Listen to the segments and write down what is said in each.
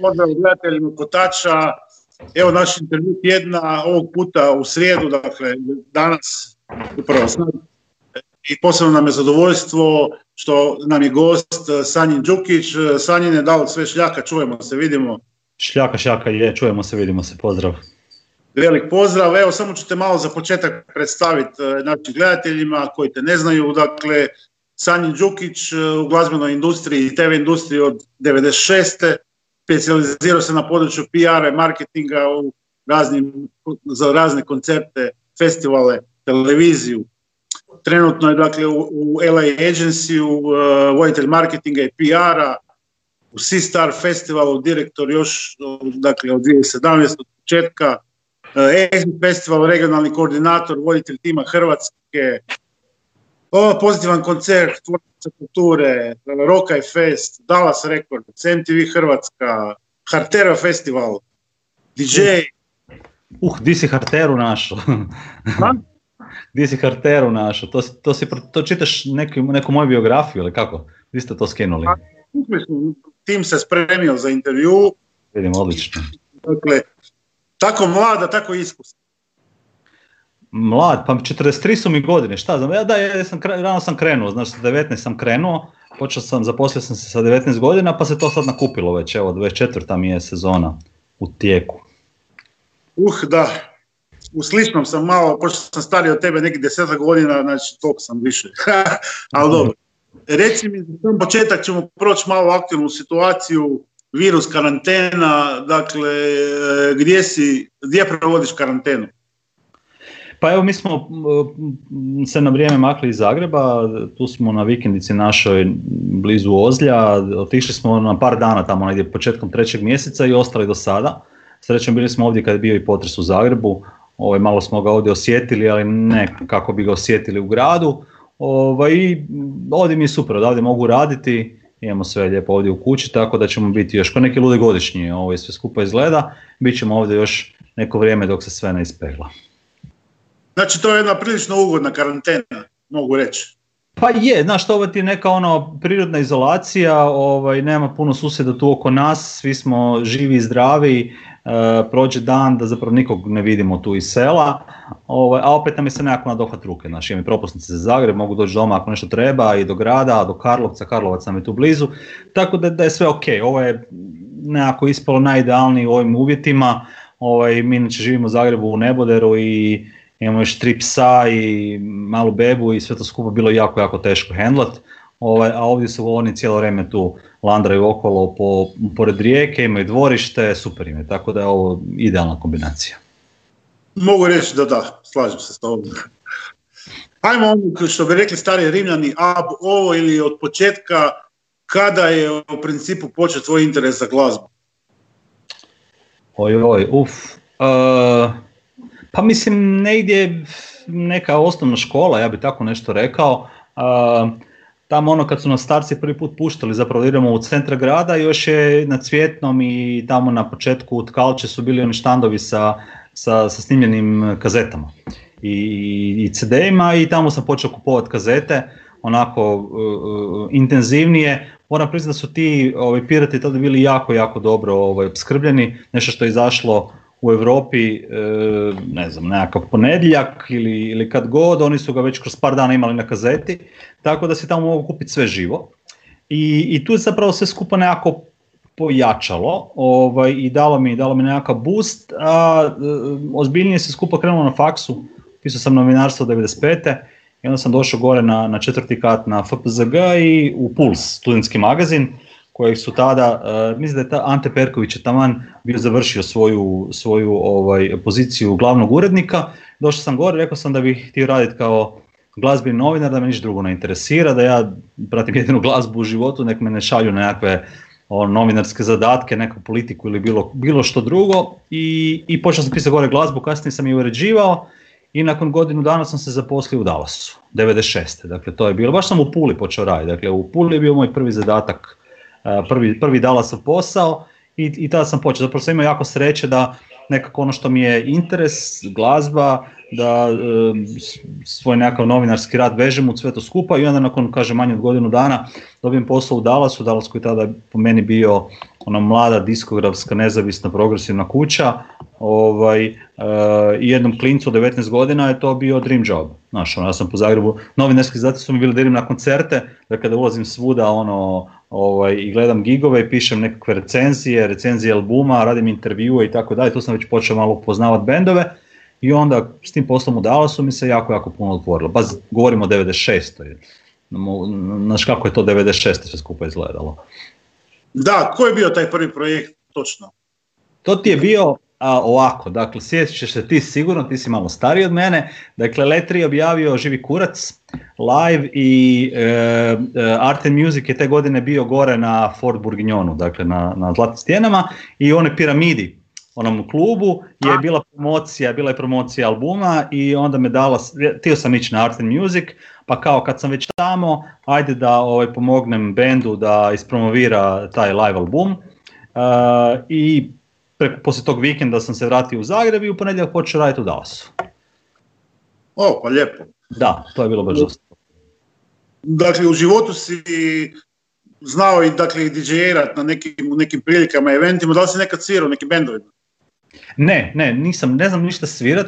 Pozdrav gledateljima Kotača. Evo naš intervju tjedna ovog puta u srijedu, dakle danas upravo sad. I posebno nam je zadovoljstvo što nam je gost Sanjin Đukić. Sanjin je dao sve šljaka, čujemo se, vidimo. Šljaka, šljaka je, čujemo se, vidimo se, pozdrav. Velik pozdrav, evo samo ću te malo za početak predstaviti e, našim gledateljima koji te ne znaju. Dakle, Sanjin Đukić u glazbenoj industriji i TV industriji od 96. Specializirao se na području PR-a i marketinga u raznim, za razne koncerte, festivale, televiziju. Trenutno je dakle u, u LA Agency, u uh, voditelj marketinga i PR-a, u Seastar festivalu, direktor još dakle, od 2017. od početka, uh, festival, regionalni koordinator, voditelj tima Hrvatske, o, pozitivan koncert, tvornica kulture, Rokaj Fest, Dallas Records, MTV Hrvatska, Hartera Festival, DJ. Uh, di si Harteru našao? di si Harteru našao? To, to, si, to čitaš neku, neku moju biografiju ili kako? Vi ste to skenuli? Pa, tim se spremio za intervju. Vidim, odlično. Dakle, tako mlada, tako iskusna. Mlad, pa 43 su mi godine, šta znam, ja da, ja sam, rano sam krenuo, znači sa 19 sam krenuo, počeo sam, zaposlio sam se sa 19 godina, pa se to sad nakupilo već, evo, 24. mi je sezona u tijeku. Uh, da, u sličnom sam malo, pošto sam stariji od tebe nekih deseta godina, znači toliko sam više, ali dobro. Reci mi, za početak ćemo proći malo aktivnu situaciju, virus, karantena, dakle, e, gdje si, gdje provodiš karantenu? Pa evo mi smo se na vrijeme makli iz Zagreba, tu smo na vikendici našoj blizu Ozlja, otišli smo na par dana tamo negdje početkom trećeg mjeseca i ostali do sada. Srećom bili smo ovdje kad je bio i potres u Zagrebu, ovaj, malo smo ga ovdje osjetili, ali ne kako bi ga osjetili u gradu. Ovaj, ovdje mi je super, odavde mogu raditi, imamo sve lijepo ovdje u kući, tako da ćemo biti još ko neki ludi godišnji, ovaj, sve skupa izgleda, bit ćemo ovdje još neko vrijeme dok se sve ne ispegla. Znači to je jedna prilično ugodna karantena, mogu reći. Pa je, znaš, to ti je neka ono prirodna izolacija, ovaj, nema puno susjeda tu oko nas, svi smo živi i zdravi, e, prođe dan da zapravo nikog ne vidimo tu iz sela, ovaj, a opet nam je se nekako na dohvat ruke, znaš, imam i propusnice za Zagreb, mogu doći doma ako nešto treba i do grada, do Karlovca, Karlovac nam je tu blizu, tako da, da je sve ok, ovo je nekako ispalo najidealniji u ovim uvjetima, ovaj, mi inače živimo u Zagrebu u Neboderu i imamo još tri psa i malu bebu i sve to skupo bilo jako, jako teško hendlat. Ovaj, a ovdje su oni cijelo vrijeme tu landraju okolo po, pored rijeke, imaju dvorište, super im je, tako da je ovo idealna kombinacija. Mogu reći da da, slažem se s tobom. Ajmo ono što bi rekli stari Rimljani, ab ovo ili od početka, kada je u principu počeo tvoj interes za glazbu? Oj, oj, uf. Uh, pa mislim negdje neka osnovna škola, ja bi tako nešto rekao. tamo ono kad su nas starci prvi put puštali, zapravo idemo u centar grada, još je na Cvjetnom i tamo na početku Tkalče su bili oni štandovi sa, sa, sa snimljenim kazetama i, i CD-ima i tamo sam počeo kupovati kazete, onako uh, intenzivnije. Moram priznati da su ti ovaj, pirati tada bili jako, jako dobro ovaj, skrbljeni, nešto što je izašlo u Europi, e, ne znam, nekakav ponedjeljak ili, ili kad god, oni su ga već kroz par dana imali na kazeti, tako da se tamo mogu kupiti sve živo. I, i tu je zapravo sve skupa nekako pojačalo ovaj, i dalo mi, dalo mi nekakav boost, a e, ozbiljnije se skupa krenulo na faksu, pisao sam novinarstvo 95. I onda sam došao gore na, na četvrti kat na FPZG i u Puls, studentski magazin, kojeg su tada, uh, mislim da je ta Ante Perković je taman bio završio svoju, svoju ovaj, poziciju glavnog urednika. Došao sam gore, rekao sam da bih htio raditi kao glazbeni novinar, da me ništa drugo ne interesira, da ja pratim jedinu glazbu u životu, nek me ne šalju nekakve novinarske zadatke, neku politiku ili bilo, bilo što drugo. I, i počeo sam pisati gore glazbu, kasnije sam je uređivao i nakon godinu dana sam se zaposlio u Dallasu, 96. Dakle, to je bilo, baš sam u Puli počeo raditi, dakle u Puli je bio moj prvi zadatak prvi, prvi dala sam posao i, i tada sam počeo. Zapravo sam imao jako sreće da nekako ono što mi je interes, glazba, da svoj nekakav novinarski rad vežem u sve to skupa i onda nakon, kaže, manje od godinu dana dobijem posao u Dallasu, Dallas koji tada po meni bio ona mlada diskografska nezavisna progresivna kuća ovaj, uh, jednom klincu od 19 godina je to bio dream job. Znaš, ono, ja sam po Zagrebu, novinarski zati su mi bili da idem na koncerte, da kada ulazim svuda ono, ovaj, i gledam gigove i pišem nekakve recenzije, recenzije albuma, radim intervjue i tako dalje, tu sam već počeo malo poznavati bendove i onda s tim poslom u Dallasu mi se jako, jako puno otvorilo. Pa govorimo o 96. Znaš kako je to 96. sve skupa izgledalo. Da, ko je bio taj prvi projekt točno? To ti je bio a, ovako, dakle, sjećaš se ti sigurno, ti si malo stariji od mene, dakle, Letri je objavio Živi kurac live i e, e, Art and Music je te godine bio gore na Fort Bourguignonu, dakle, na, na Zlatnim stijenama i one piramidi, onom klubu je bila promocija, bila je promocija albuma i onda me dala, htio sam ići na Art and Music, pa kao kad sam već tamo, ajde da ovaj, pomognem bendu da ispromovira taj live album. Uh, I preko, poslije tog vikenda sam se vratio u Zagreb i u ponedjeljak počeo raditi u Dallasu. O, pa lijepo. Da, to je bilo baš dosta. Dakle, u životu si znao i dakle, dj na nekim, u nekim prilikama, eventima, da li si nekad svirao nekim bendovima? Ne, ne, nisam, ne znam ništa svirat,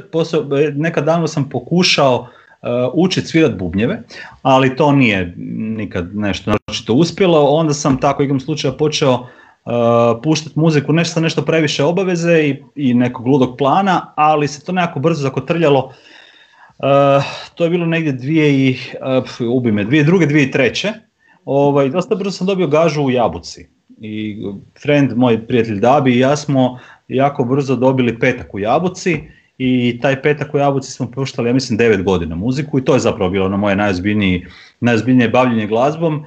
nekad davno sam pokušao Uh, učiti svirat bubnjeve, ali to nije nikad nešto naročito uspjelo. Onda sam tako igrom slučaja počeo uh, puštati muziku, nešto nešto previše obaveze i, i nekog ludog plana, ali se to nekako brzo zakotrljalo. Uh, to je bilo negdje dvije i, uh, ubi me, dvije druge, dvije i treće. Ovaj, dosta brzo sam dobio gažu u Jabuci. I friend, moj prijatelj Dabi i ja smo jako brzo dobili petak u Jabuci i taj petak u Jabuci smo puštali, ja mislim, 9 godina muziku i to je zapravo bilo ono moje najozbiljnije bavljenje glazbom.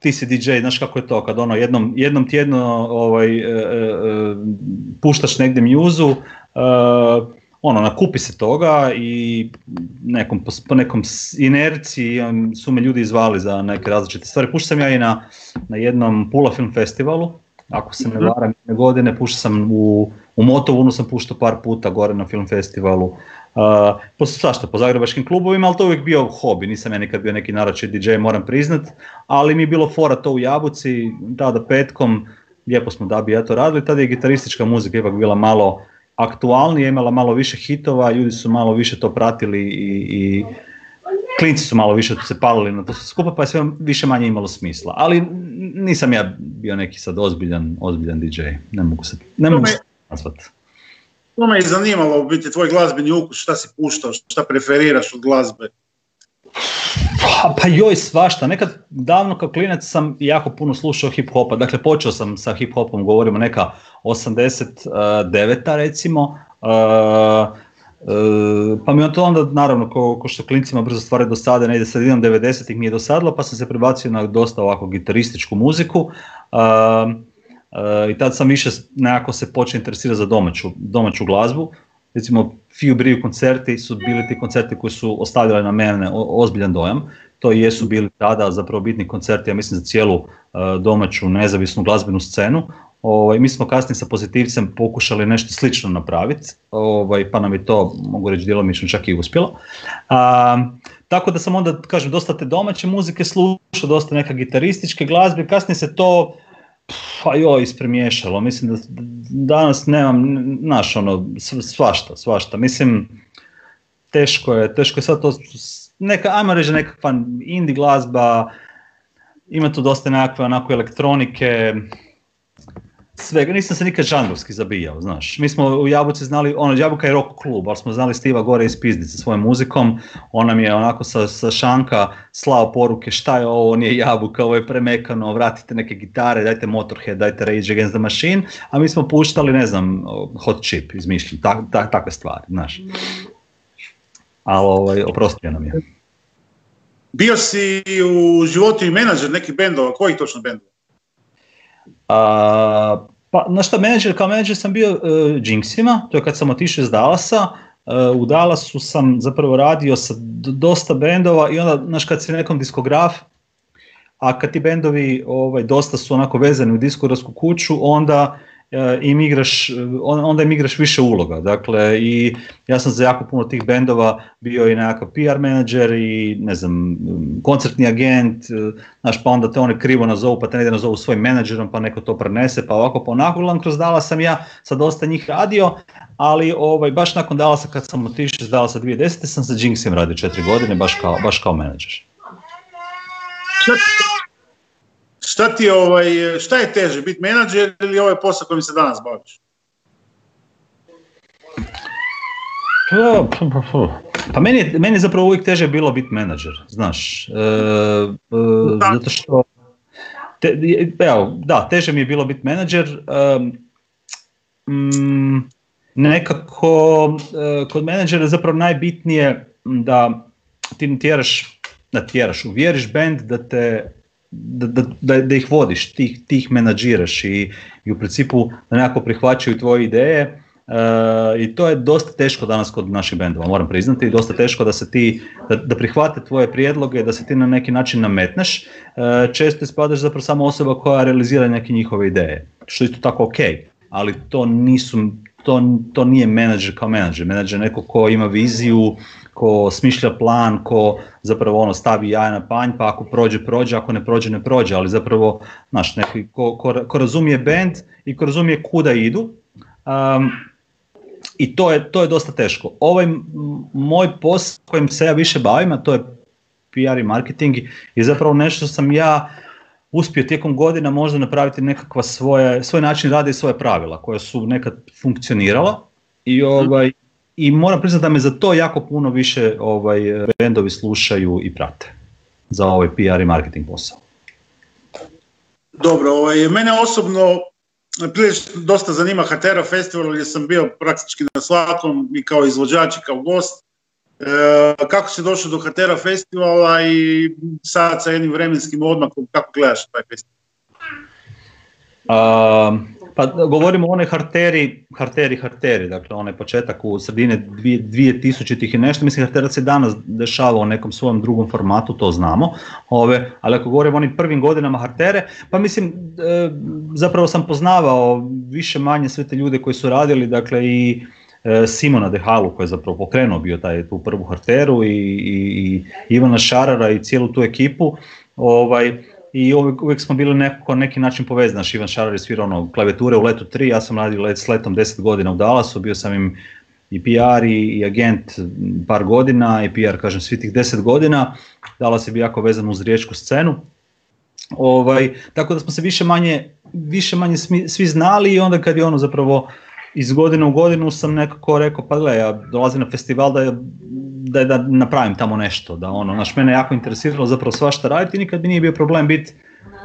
Ti si DJ, znaš kako je to, kad ono jednom, jednom tjedno ovaj, e, e, e puštaš negdje mjuzu, e, ono, nakupi se toga i nekom, po nekom inerciji su me ljudi izvali za neke različite stvari. Puštao sam ja i na, na jednom Pula Film Festivalu, ako se ne mhm. varam, godine puštao sam u u Motovunu sam puštao par puta gore na film festivalu, uh, po, svašta, po zagrebačkim klubovima, ali to uvijek bio hobi, nisam ja nikad bio neki naroči DJ, moram priznat, ali mi je bilo fora to u Jabuci, tada petkom, lijepo smo da bi ja to radili, tada je gitaristička muzika ipak bila malo aktualnija, imala malo više hitova, ljudi su malo više to pratili i, i klinci su malo više se palili na to skupa, pa je sve više manje imalo smisla. Ali nisam ja bio neki sad ozbiljan, ozbiljan DJ, ne mogu se, ne mogu nazvati. To me je zanimalo u biti tvoj glazbeni ukus, šta si puštao, šta preferiraš od glazbe? Pa, pa joj svašta, nekad davno kao klinac sam jako puno slušao hip hopa, dakle počeo sam sa hip hopom, govorimo neka 89 recimo, uh, uh, pa mi on to onda naravno ko, ko što klincima brzo stvari dosade, negdje sredinom 90-ih mi je dosadilo pa sam se prebacio na dosta ovako gitarističku muziku. Uh, i tad sam više nekako se počeo interesirati za domaću, domaću glazbu. Recimo, Fiju Briju koncerti su bili ti koncerti koji su ostavljali na mene ozbiljan dojam. To jesu bili tada zapravo bitni koncerti, ja mislim, za cijelu e, domaću nezavisnu glazbenu scenu. Ovaj, mi smo kasnije sa pozitivcem pokušali nešto slično napraviti, ovaj, pa nam je to, mogu reći, djelomično čak i uspjelo. A, tako da sam onda, kažem, dosta te domaće muzike slušao, dosta neka gitarističke glazbe, kasnije se to pa joj, ispremiješalo. Mislim da danas nemam, znaš, ono, svašta, svašta. Mislim, teško je, teško je sad to, neka, ajmo reći nekakva indie glazba, ima tu dosta nekakve onako elektronike, svega, nisam se nikad žanrovski zabijao, znaš. Mi smo u Jabuci znali, ono, Jabuka je rock klub, ali smo znali Stiva gore iz pizdice svojom muzikom, on nam je onako sa, sa šanka slao poruke šta je ovo, nije Jabuka, ovo je premekano, vratite neke gitare, dajte Motorhead, dajte Rage Against the Machine, a mi smo puštali, ne znam, Hot Chip, izmišljam, tak, tak, takve stvari, znaš. Ali ovaj, oprostio nam je. Bio si u životu i menadžer nekih bendova, kojih točno bendova? A, pa, na šta menadžer, kao menadžer sam bio uh, Jinxima, to je kad sam otišao iz Dallasa, uh, u Dallasu sam zapravo radio sa dosta bendova i onda, znaš, kad si nekom diskograf, a kad ti bendovi ovaj, dosta su onako vezani u diskografsku kuću, onda im igraš, onda im igraš više uloga. Dakle, i ja sam za jako puno tih bendova bio i nekakav PR menadžer i ne znam, koncertni agent, e, znaš, pa onda te one krivo nazovu, pa te negdje nazovu svojim menadžerom, pa neko to prenese, pa ovako pa onako, kroz Dala sam ja sa dosta njih radio, ali ovaj, baš nakon Dalasa kad sam otišao iz Dalasa 2010. sam sa Jinxem radio četiri godine, baš kao, baš kao menadžer. Šta ti ovaj, šta je teže, biti menadžer ili ovaj posao kojim se danas baviš? Pa meni je, meni je zapravo uvijek teže bilo biti menadžer, znaš. E, e, zato što, te, evo, da, teže mi je bilo biti menadžer. mm, nekako, e, kod menadžera je zapravo najbitnije da ti tjeraš, da tjeraš, uvjeriš band da te da, da, da, ih vodiš, tih, tih menadžiraš i, i u principu da nekako prihvaćaju tvoje ideje uh, i to je dosta teško danas kod naših bendova, moram priznati, dosta teško da se ti, da, da prihvate tvoje prijedloge, da se ti na neki način nametneš, uh, često ispadaš zapravo samo osoba koja realizira neke njihove ideje, što je isto tako ok, ali to nisu, to, to nije menadžer kao menadžer, menadžer je neko ko ima viziju, ko smišlja plan, ko zapravo ono stavi jaja na panj, pa ako prođe, prođe, ako ne prođe, ne prođe, ali zapravo, znaš, neki, ko, ko, razumije band i ko razumije kuda idu, um, i to je, to je dosta teško. Ovaj moj posao kojim se ja više bavim, a to je PR i marketing, je zapravo nešto što sam ja uspio tijekom godina možda napraviti nekakva svoje, svoj način rada i svoje pravila koja su nekad funkcionirala i mhm. ovaj, i moram priznati da me za to jako puno više ovaj, bendovi slušaju i prate za ovaj PR i marketing posao. Dobro, ovaj, mene osobno prilično dosta zanima Hatera Festival gdje sam bio praktički na svakom i kao izvođač i kao gost. E, kako si došao do Hatera Festivala i sad sa jednim vremenskim odmakom, kako gledaš taj festival? Pa govorimo o onoj harteri, harteri, harteri, dakle onaj početak u sredine 2000-ih i nešto, mislim hartera se danas dešava u nekom svojem drugom formatu, to znamo, ove, ali ako govorimo o onim prvim godinama hartere, pa mislim, e, zapravo sam poznavao više manje sve te ljude koji su radili, dakle i Simona Dehalu koji je zapravo pokrenuo bio taj, tu prvu harteru i, i, i Ivana Šarara i cijelu tu ekipu, ovaj, i uvijek, uvijek smo bili nekako neki način povezani. Naš Ivan Šarar je svirao ono, klavijature u letu 3, ja sam radio let, s letom 10 godina u Dallasu, bio sam im i PR i, agent par godina i PR kažem svi tih 10 godina. Dallas je bio jako vezan uz riječku scenu. Ovaj, tako da smo se više manje, više manje svi znali i onda kad je ono zapravo iz godine u godinu sam nekako rekao pa gle, ja dolazim na festival da, da, da napravim tamo nešto, da ono, znaš, mene jako interesiralo zapravo svašta raditi i nikad mi nije bio problem biti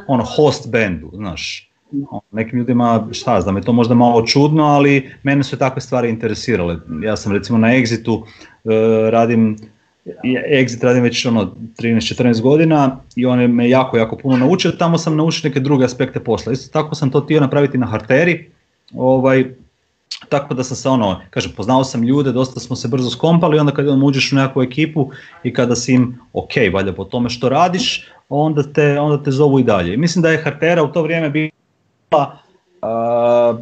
ono, host bendu, znaš, ono, nekim ljudima, šta znam, je to možda malo čudno, ali mene su takve stvari interesirale. Ja sam recimo na Exitu uh, radim, Exit radim već ono 13-14 godina i on je me jako, jako puno naučio, tamo sam naučio neke druge aspekte posla. Isto tako sam to htio napraviti na Harteri, ovaj, tako da sam se ono, kažem, poznao sam ljude, dosta smo se brzo skompali, onda kad uđeš u nekakvu ekipu i kada si im, ok, valjda po tome što radiš, onda te, onda te zovu i dalje. Mislim da je Hartera u to vrijeme bila uh,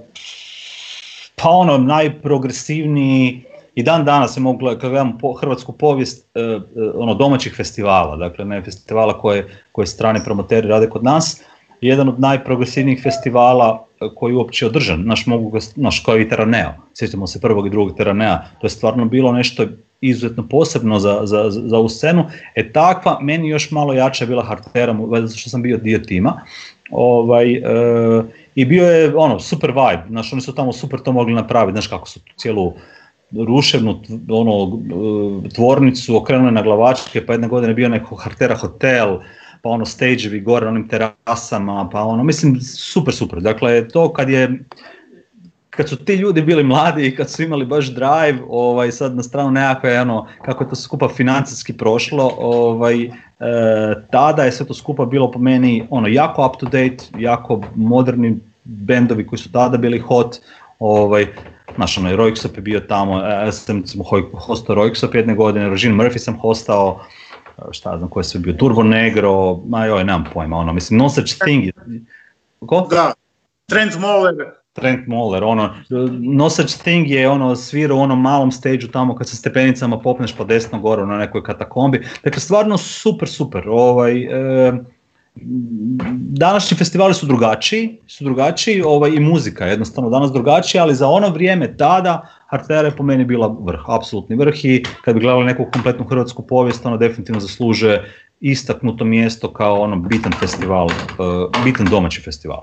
pa ono najprogresivniji i dan danas se mogu kad gledam po, hrvatsku povijest uh, ono domaćih festivala, dakle ne festivala koje, koje strani promoteri rade kod nas, jedan od najprogresivnijih festivala e, koji je uopće održan, naš mogu ga, naš kao i Teraneo, sjećamo se prvog i drugog Teranea, to je stvarno bilo nešto izuzetno posebno za, za, za ovu scenu, e takva, meni još malo jača je bila Hartera, što sam bio dio tima, ovaj, e, i bio je ono, super vibe, znaš, oni su tamo super to mogli napraviti, znaš kako su cijelu ruševnu ono, e, tvornicu okrenuli na glavačke, pa jedne godine bio neko Hartera hotel, pa ono stage gore onim terasama, pa ono, mislim, super, super. Dakle, to kad je, kad su ti ljudi bili mladi i kad su imali baš drive, ovaj, sad na stranu nekakve, ono, kako je to skupa financijski prošlo, ovaj, e, tada je sve to skupa bilo po meni ono, jako up to date, jako moderni bendovi koji su tada bili hot, ovaj, Znaš, ono, Roixop je bio tamo, ja sam hostao Roixop jedne godine, Rožin Murphy sam hostao, šta znam, ko je sve bio, Turbo Negro, ma joj, nemam pojma, ono, mislim, no such thing. Ko? Da, Trent Moller, Trent Moller, ono, no such thing je ono svirao u onom malom stage tamo kad se stepenicama popneš po desno gore na nekoj katakombi. Dakle, stvarno super, super. Ovaj, e, današnji festivali su drugačiji, su drugačiji ovaj, i muzika je jednostavno danas drugačija, ali za ono vrijeme tada Artera je po meni bila vrh, apsolutni vrh i kad bi gledali neku kompletnu hrvatsku povijest, ono definitivno zaslužuje istaknuto mjesto kao ono bitan festival, uh, bitan domaći festival.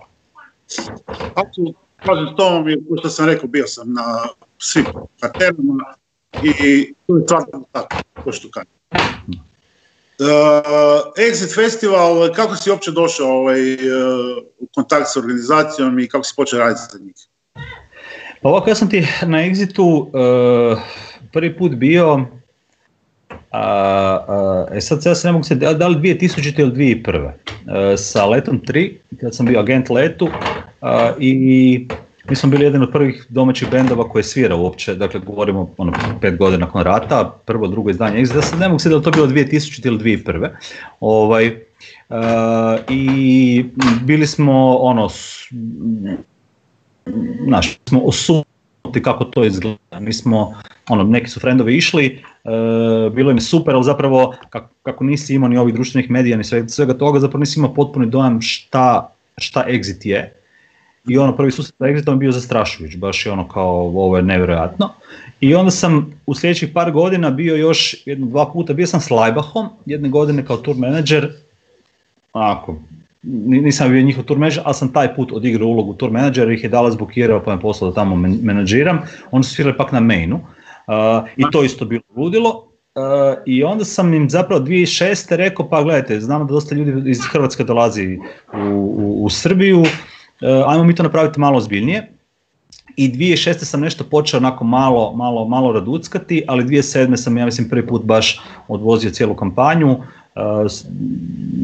Apsolutno, s tom, što sam rekao, bio sam na svim Arterama i to je stvarno tako, to što kažem. Uh, Exit Festival, kako si uopće došao ovaj, uh, u kontakt s organizacijom i kako si počeo raditi za njih? Pa ovako, ja sam ti na Exitu uh, prvi put bio, a, e sad ja se ne mogu se, da li 2000. ili 2001. Uh, sa Letom 3, kad sam bio agent Letu i mi smo bili jedan od prvih domaćih bendova koji svira uopće, dakle govorimo ono pet godina nakon rata, prvo, drugo izdanje ja se ne mogu se da to bilo 2000. ili 2001. Ovaj, uh, I bili smo ono, znaš, smo osuditi kako to izgleda. Mi smo, ono, neki su frendovi išli, e, bilo im je super, ali zapravo kako, kako nisi imao ni ovih društvenih medija ni svega, svega toga, zapravo nisi imao potpuni dojam šta, šta exit je. I ono, prvi susret sa exitom bio zastrašujuć, baš je ono kao, ovo je nevjerojatno. I onda sam u sljedećih par godina bio još jedno, dva puta, bio sam s Lajbahom, jedne godine kao tour manager, onako, nisam bio njihov tour manager, ali sam taj put odigrao ulogu tour menadžera, ih je Dallas blokirao pa me poslao da tamo menadžiram. Oni su svirali pak na mainu uh, i to isto bilo ludilo. Uh, I onda sam im zapravo 2006. rekao, pa gledajte, znamo da dosta ljudi iz Hrvatske dolazi u, u, Srbiju, ajmo mi to napraviti malo ozbiljnije. I 2006. sam nešto počeo onako malo, malo, malo raduckati, ali 2007. sam, ja mislim, prvi put baš odvozio cijelu kampanju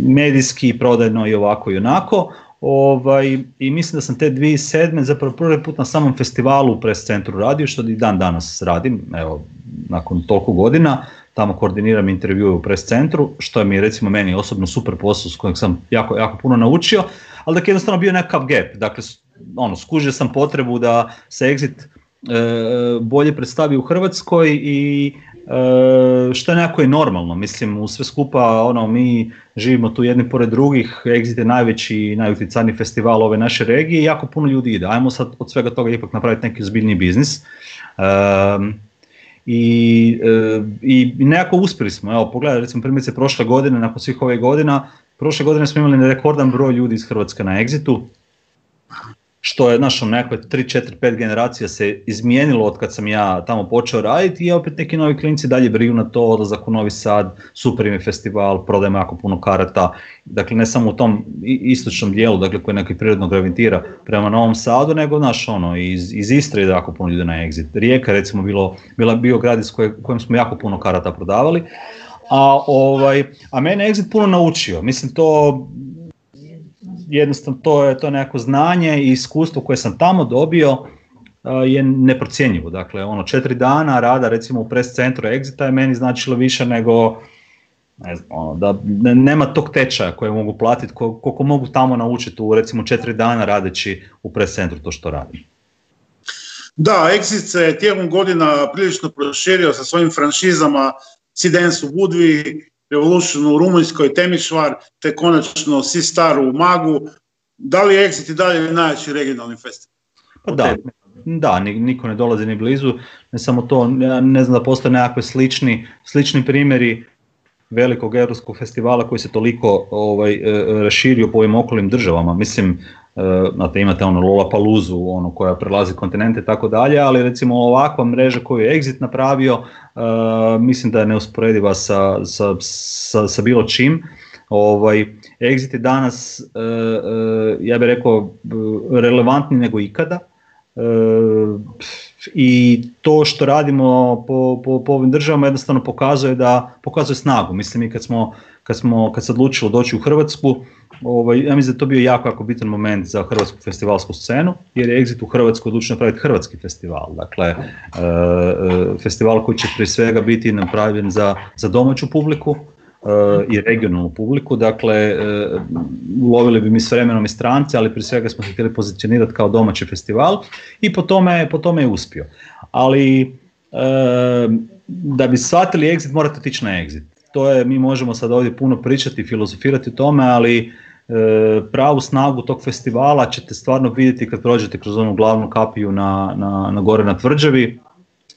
medijski, prodajno i ovako i onako. Ovaj, I mislim da sam te 2007. zapravo prvi put na samom festivalu u press centru radio, što i dan danas radim, evo, nakon toliko godina, tamo koordiniram intervjue u press centru, što je mi recimo meni osobno super posao s kojeg sam jako, jako puno naučio, ali da je jednostavno bio nekakav gap, dakle ono, skužio sam potrebu da se Exit e, bolje predstavi u Hrvatskoj i E, što je nekako i normalno, mislim u sve skupa ono mi živimo tu jedni pored drugih, Exit je najveći i najutjecajniji festival ove naše regije i jako puno ljudi ide, ajmo sad od svega toga ipak napraviti neki zbiljni biznis. E, i, i nekako uspjeli smo, evo pogledaj recimo primjerice prošle godine, nakon svih ovih godina, prošle godine smo imali rekordan broj ljudi iz Hrvatske na Exitu, što je našo nekoj 3, 4, 5 generacija se izmijenilo od kad sam ja tamo počeo raditi i opet neki novi klinci dalje briju na to, odlazak u Novi Sad, super im je festival, prodajemo jako puno karata, dakle ne samo u tom istočnom dijelu, dakle koji neki prirodno gravitira prema Novom Sadu, nego naš ono, iz, iz Istre je jako puno ljudi na exit. Rijeka recimo bilo, bila bio grad iz kojem smo jako puno karata prodavali, a, ovaj, a mene Exit puno naučio, mislim to jednostavno to je to neko znanje i iskustvo koje sam tamo dobio je neprocjenjivo. Dakle, ono četiri dana rada recimo u pres centru Exita je meni značilo više nego ne znam, ono, da nema tog tečaja koje mogu platiti, koliko mogu tamo naučiti u recimo četiri dana radeći u pres centru to što radim. Da, Exit se tijekom godina prilično proširio sa svojim franšizama Sidens u Budvi, Revolution u Rumunjskoj, Temišvar, te konačno Sistar u Magu. Da li je Exit i dalje najjači regionalni festival? Pa da, da, niko ne dolazi ni blizu, ne samo to, ne znam da postoje nekakve slični, slični primjeri velikog europskog festivala koji se toliko ovaj, e, raširio po ovim okolnim državama. Mislim, E, znate, imate ono Lola Paluzu, ono koja prelazi kontinente i tako dalje, ali recimo ovakva mreža koju je Exit napravio, e, mislim da je neusporediva sa, sa, sa, sa bilo čim. Ovaj, Exit je danas, e, ja bih rekao, relevantni nego ikada. I to što radimo po, po, po ovim državama jednostavno pokazuje da pokazuje snagu. Mislim i kad smo kad, smo, kad se odlučilo doći u Hrvatsku, ovaj, ja mislim da je to bio jako, jako bitan moment za hrvatsku festivalsku scenu, jer je Exit u Hrvatskoj odlučio napraviti hrvatski festival. Dakle, e, e, festival koji će prije svega biti napravljen za, za domaću publiku, i regionalnu publiku, dakle ulovili bi mi s vremenom i stranci, ali prije svega smo se htjeli pozicionirati kao domaći festival i po tome, po tome je uspio. Ali da bi shvatili exit morate otići na exit. To je, mi možemo sad ovdje puno pričati i filozofirati o tome, ali e, pravu snagu tog festivala ćete stvarno vidjeti kad prođete kroz onu glavnu kapiju na, na, na gore na tvrđavi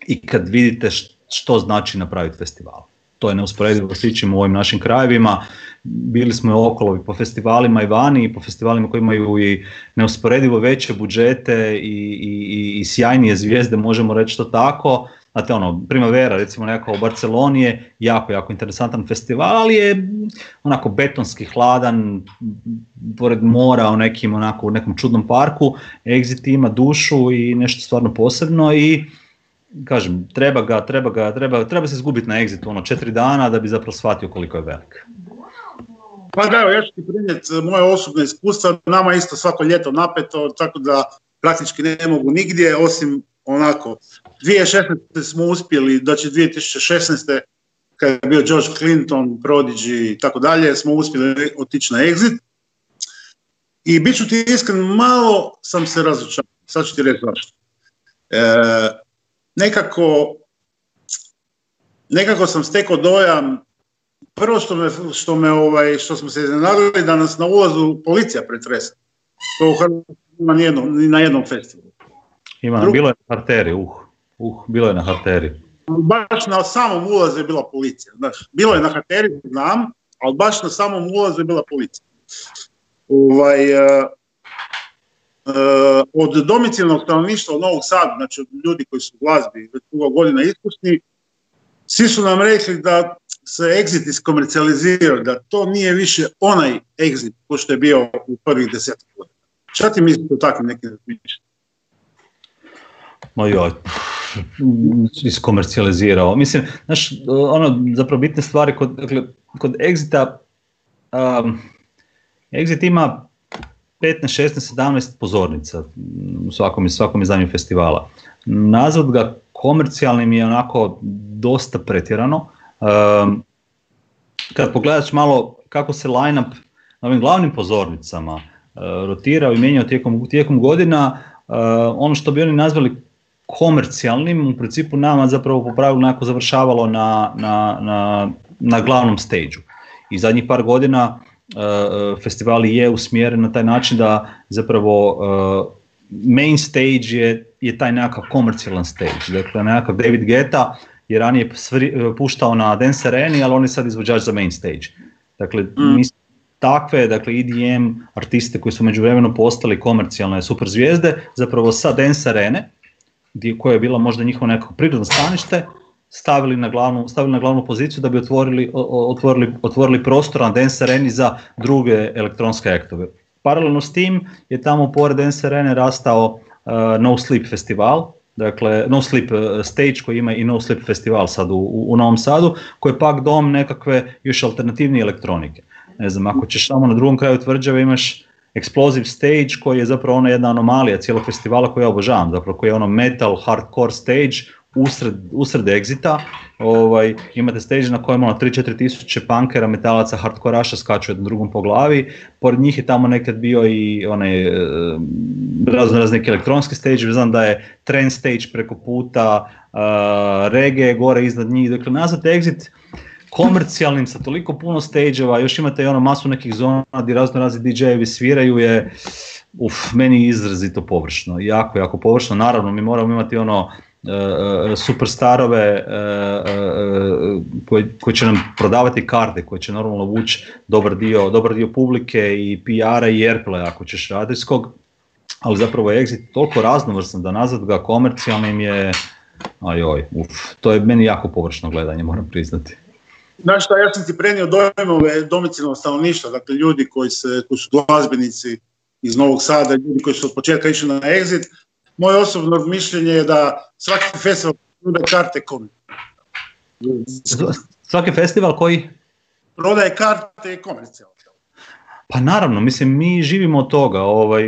i kad vidite što znači napraviti festival. To je neusporedivo s u ovim našim krajevima. Bili smo okolo i po festivalima i vani i po festivalima koji imaju i neusporedivo veće budžete i, i, i sjajnije zvijezde, možemo reći to tako Znate, ono, Primavera, recimo nekako u Barceloni je jako, jako interesantan festival, ali je onako betonski hladan, pored mora u nekim, onako, u nekom čudnom parku. Exit ima dušu i nešto stvarno posebno i kažem, treba ga, treba ga, treba, treba se izgubiti na Exitu ono četiri dana da bi zapravo shvatio koliko je velik. Pa da, ja ću ti prinijeti moje osobne iskustva, nama isto svako ljeto napeto, tako da praktički ne mogu nigdje, osim onako, 2016. smo uspjeli, znači 2016. kad je bio George Clinton, Prodigy i tako dalje, smo uspjeli otići na exit. I bit ću ti iskren, malo sam se razočarao, sad ću ti reći zašto. E, nekako, nekako sam stekao dojam, prvo što me, što me ovaj, što smo se iznenadili da nas na ulazu policija pretresa. To u Hrvatskoj ima ni na jednom festivalu. Ima, bilo je na harteri, uh, uh, bilo je na harteri. Baš na samom ulazu je bila policija, znaš, bilo je na harteri, znam, ali baš na samom ulazu je bila policija. Ovaj, uh, uh, od domicilnog stanovništva od Novog Sada, znači od ljudi koji su u glazbi već dugo godina iskusni, svi su nam rekli da se exit iskomercijalizirao, da to nije više onaj exit ko što je bio u prvih deset godina. Šta ti mislite o takvim nekim razmišljanjima? Ma joj, iskomercijalizirao. Mislim, znaš, ono, zapravo bitne stvari kod, dakle, kod Exita, um, Exit ima 15, 16, 17 pozornica u svakom, svakom izdanju festivala. Nazvat ga komercijalnim je onako dosta pretjerano. Um, kad pogledaš malo kako se line-up na ovim glavnim pozornicama uh, rotirao i mijenjao tijekom, tijekom godina, uh, ono što bi oni nazvali komercijalnim, u principu nama zapravo po pravilu nekako završavalo na, na, na, na glavnom stage I zadnjih par godina uh, festival je usmjeren na taj način da zapravo uh, main stage je, je taj nekakav komercijalan stage. Dakle, nekakav David Geta je ranije puštao na Dance Areni, ali on je sad izvođač za main stage. Dakle, mm. mi takve, dakle EDM artiste koji su međuvremeno postali komercijalne super zvijezde, zapravo sa Dance Arene, koja je bila možda njihovo neko prirodno stanište, stavili na glavnu, stavili na glavnu poziciju da bi otvorili, otvorili, otvorili prostor na Dance Areni za druge elektronske aktove. Paralelno s tim je tamo pored Dance Arene rastao uh, No Sleep festival, dakle No Sleep uh, Stage koji ima i No Sleep festival sad u, u, Novom Sadu, koji je pak dom nekakve još alternativnije elektronike. Ne znam, ako ćeš samo na drugom kraju tvrđave imaš Explosive Stage koji je zapravo ona jedna anomalija cijelog festivala koju ja obožavam, zapravo koji je ono metal hardcore stage usred, usred exita, ovaj, imate stage na kojem ono 3-4 tisuće punkera, metalaca, hardkoraša skaču jednom drugom po glavi, pored njih je tamo nekad bio i onaj e, razno razne neki elektronski stage, znam da je trend stage preko puta, uh, reggae gore iznad njih, dakle nazvat exit komercijalnim sa toliko puno stage još imate i ono masu nekih zona gdje razno razni DJ-evi sviraju je uf, meni izrazito površno, jako, jako površno. Naravno, mi moramo imati ono uh, superstarove uh, koji, koji će nam prodavati karte, koji će normalno vući dobar dio, dobar dio publike i PR-a i airplay ako ćeš radijskog, ali zapravo je exit toliko raznovrstan da nazad ga komercijalnim je, ajoj, uf, to je meni jako površno gledanje, moram priznati. Znaš šta, ja sam ti prenio dojmove domicilnog stanovništva, dakle ljudi koji, se, koji su glazbenici iz Novog Sada, ljudi koji su od početka išli na exit. Moje osobno mišljenje je da svaki festival prodaje karte komercijalne. Svaki festival koji? Prodaje karte komercijalne. Pa naravno, mislim, mi živimo od toga. Ovaj,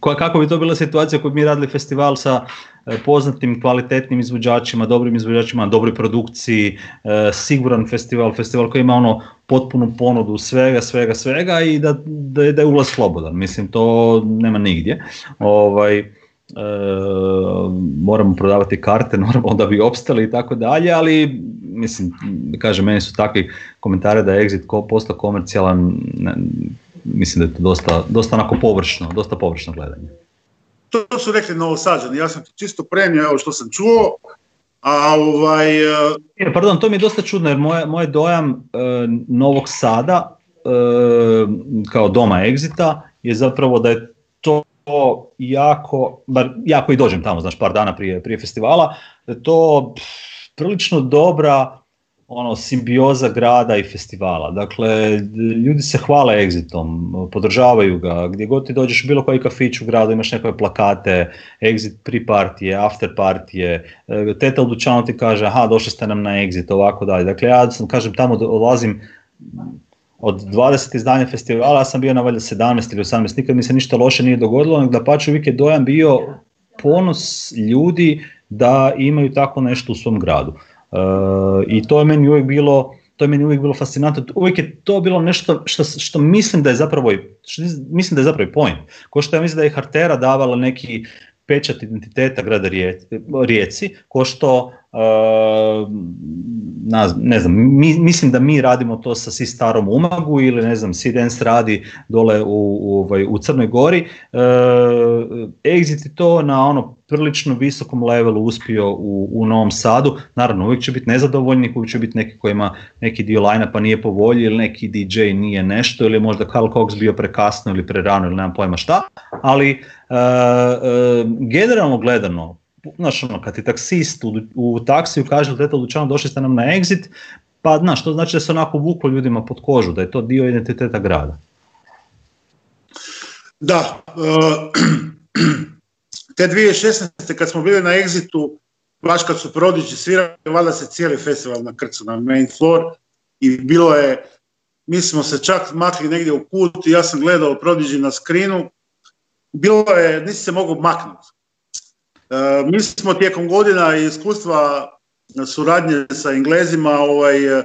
kako bi to bila situacija koju bi mi radili festival sa e, poznatim, kvalitetnim izvođačima, dobrim izvođačima, dobroj produkciji, e, siguran festival, festival koji ima ono potpunu ponudu svega, svega, svega i da, da, da je ulaz slobodan. Mislim, to nema nigdje. Ovaj, E, moramo prodavati karte, normalno da bi opstali i tako dalje, ali mislim, kažem, meni su takvi komentari da je Exit ko, postao komercijalan, mislim da je to dosta, dosta onako površno, dosta površno gledanje. To su rekli novosađani, ja sam čisto premio evo što sam čuo, a ovaj... E, pardon, to mi je dosta čudno jer moj, moj dojam e, Novog Sada e, kao doma Exita je zapravo da je to jako, bar ja koji dođem tamo, znaš, par dana prije, prije festivala, da je to prilično dobra ono, simbioza grada i festivala. Dakle, ljudi se hvale Exitom, podržavaju ga, gdje god ti dođeš bilo koji kafić u gradu, imaš nekakve plakate, Exit pre partije, after partije, e, teta u dućanu ti kaže, aha, došli ste nam na Exit, ovako dalje. Dakle, ja sam, kažem, tamo dolazim od 20 izdanja festivala, ja sam bio na valjda 17 ili 18, nikad mi se ništa loše nije dogodilo, nego da pače uvijek je dojam bio ponos ljudi da imaju tako nešto u svom gradu. I to je meni uvijek bilo to je meni uvijek bilo fascinantno. Uvijek je to bilo nešto što, što mislim da je zapravo što mislim da je zapravo point. Ko što ja mislim da je Hartera davala neki pečat identiteta grada Rijeci, ko što ne znam, mislim da mi radimo to sa si starom Umagu ili ne znam, Sidens radi dole u, u, ovaj, u Crnoj Gori. Uh, Exit je to na ono prilično visokom levelu uspio u, u Novom Sadu. Naravno, uvijek će biti nezadovoljni, uvijek će biti neki koji ima neki dio lajna pa nije po volji ili neki DJ nije nešto ili možda Carl Cox bio prekasno ili prerano ili nemam pojma šta, ali generalno gledano znaš, ono, kad ti taksist u, u taksiju kaže, teta Lučano, došli ste nam na exit, pa znaš, to znači da se onako vuklo ljudima pod kožu, da je to dio identiteta grada. Da, uh, te 2016. kad smo bili na exitu, baš kad su prodići svirali, valjda se cijeli festival na krcu, na main floor i bilo je, mi smo se čak makli negdje u kut i ja sam gledao prodiđi na skrinu, bilo je, nisi se mogao maknuti E, mi smo tijekom godina iskustva suradnje sa Englezima, ovaj, e,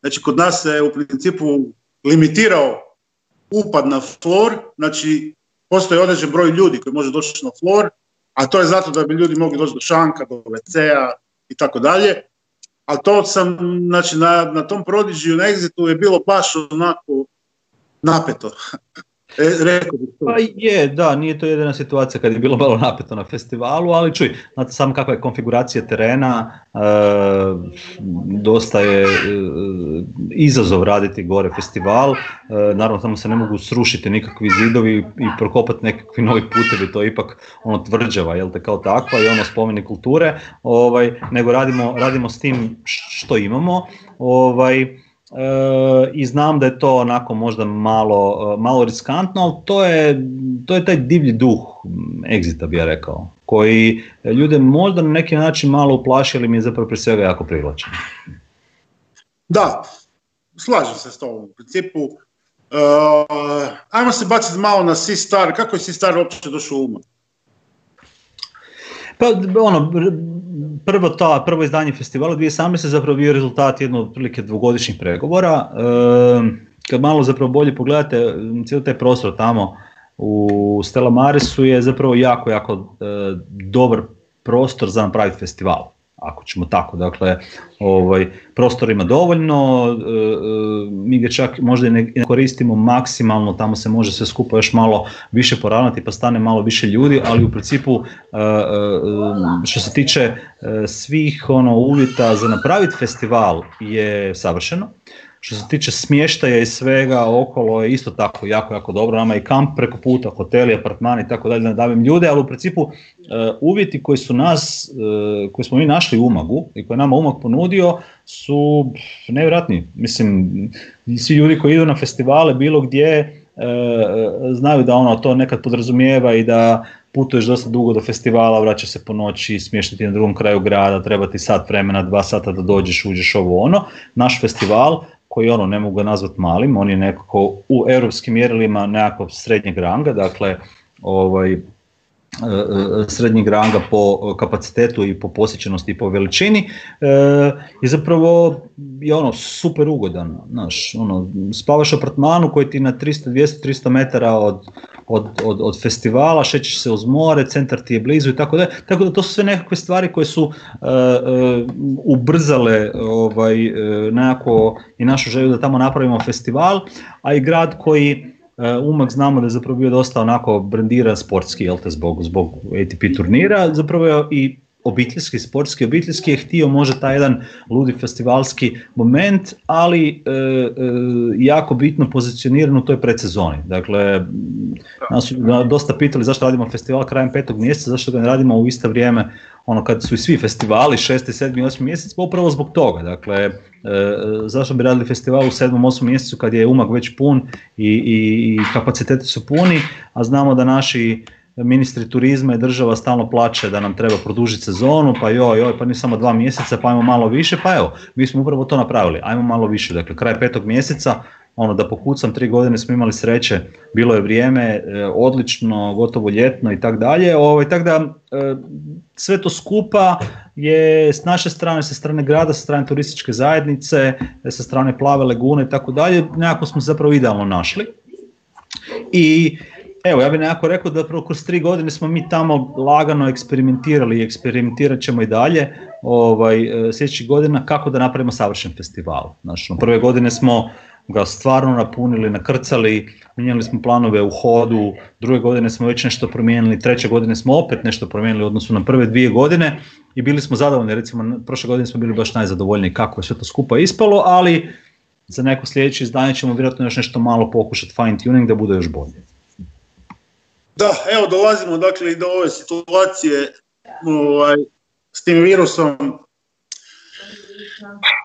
znači kod nas se u principu limitirao upad na flor, znači postoji određen broj ljudi koji može doći na flor, a to je zato da bi ljudi mogli doći do šanka, do WC-a i tako dalje. A to sam, znači na, na tom prodiđiju na Exitu je bilo baš onako napeto. E, Pa je, da, nije to jedina situacija kad je bilo malo napeto na festivalu, ali čuj, znate samo kakva je konfiguracija terena, e, dosta je e, izazov raditi gore festival, naravno tamo se ne mogu srušiti nikakvi zidovi i prokopati nekakvi novi putevi, to je ipak ono tvrđava, jel te kao takva i ono spomeni kulture, ovaj, nego radimo, radimo s tim što imamo, ovaj, i znam da je to onako možda malo, malo riskantno, ali to je, to je taj divlji duh egzita bi ja rekao, koji ljude možda na neki način malo uplaši, ali mi je zapravo prije svega jako privlačen. Da, slažem se s tobom. U principu, uh, ajmo se baciti malo na Si Star. Kako je Si Star uopće došao u uma? Pa ono, prvo, ta, prvo izdanje festivala 2018. zapravo bio rezultat jednog otprilike dvogodišnjih pregovora. E, kad malo zapravo bolje pogledate cijeli taj prostor tamo u Stella Marisu je zapravo jako, jako e, dobar prostor za napraviti festival ako ćemo tako, dakle, ovaj, prostor ima dovoljno, e, e, mi ga čak možda i ne koristimo maksimalno, tamo se može sve skupo još malo više poravnati pa stane malo više ljudi, ali u principu e, što se tiče svih ono uvjeta za napraviti festival je savršeno. Što se tiče smještaja i svega okolo je isto tako jako, jako dobro. Nama i kamp preko puta, hoteli, apartmani i tako dalje, ne davim ljude, ali u principu e, uvjeti koji su nas, e, koji smo mi našli u Umagu i koje nama Umag ponudio su nevjerojatni. Mislim, svi ljudi koji idu na festivale bilo gdje e, znaju da ono to nekad podrazumijeva i da putuješ dosta dugo do festivala, vraćaš se po noći, smještiti na drugom kraju grada, treba ti sat vremena, dva sata da dođeš, uđeš ovo ono. Naš festival koji ono ne mogu ga nazvati malim, on je nekako u europskim mjerilima nekako srednjeg ranga, dakle ovaj, srednjeg ranga po kapacitetu i po posjećenosti i po veličini je zapravo je ono super ugodan, znaš, ono, spavaš u apartmanu koji ti na 300, 200, 300 metara od, od, od, od festivala, šećeš se uz more, centar ti je blizu i tako da, tako da to su sve nekakve stvari koje su uh, uh, ubrzale ovaj, uh, nekako i našu želju da tamo napravimo festival, a i grad koji Umak znamo da je zapravo bio dosta onako brendiran sportski, jel te, zbog, zbog ATP turnira, zapravo je i obiteljski, sportski, obiteljski je htio možda taj jedan ludi festivalski moment, ali e, e, jako bitno pozicioniran u toj predsezoni. Dakle, nas su dosta pitali zašto radimo festival krajem petog mjeseca, zašto ga ne radimo u isto vrijeme ono kad su i svi festivali, 6. 7. 8. mjesec, pa upravo zbog toga. Dakle, e, zašto bi radili festival u 7. 8. mjesecu kad je umak već pun i, i, i kapaciteti su puni, a znamo da naši ministri turizma i država stalno plaće da nam treba produžiti sezonu, pa joj, joj, pa ni samo dva mjeseca, pa ajmo malo više, pa evo, mi smo upravo to napravili, ajmo malo više, dakle kraj petog mjeseca, ono da pokucam, tri godine smo imali sreće, bilo je vrijeme, e, odlično, gotovo ljetno i tak dalje, ovaj, tako da e, sve to skupa je s naše strane, sa strane grada, sa strane turističke zajednice, sa strane plave legune i tako dalje, nekako smo zapravo idealno našli. I Evo, ja bih nekako rekao da kroz tri godine smo mi tamo lagano eksperimentirali i eksperimentirat ćemo i dalje ovaj, e, sljedećih godina kako da napravimo savršen festival. Znači, prve godine smo ga stvarno napunili, nakrcali, mijenjali smo planove u hodu, druge godine smo već nešto promijenili, treće godine smo opet nešto promijenili u odnosu na prve dvije godine i bili smo zadovoljni, recimo prošle godine smo bili baš najzadovoljniji kako je sve to skupa ispalo, ali za neko sljedeće izdanje ćemo vjerojatno još nešto malo pokušati fine tuning da bude još bolje. Da, evo dolazimo dakle i do ove situacije ovaj, s tim virusom.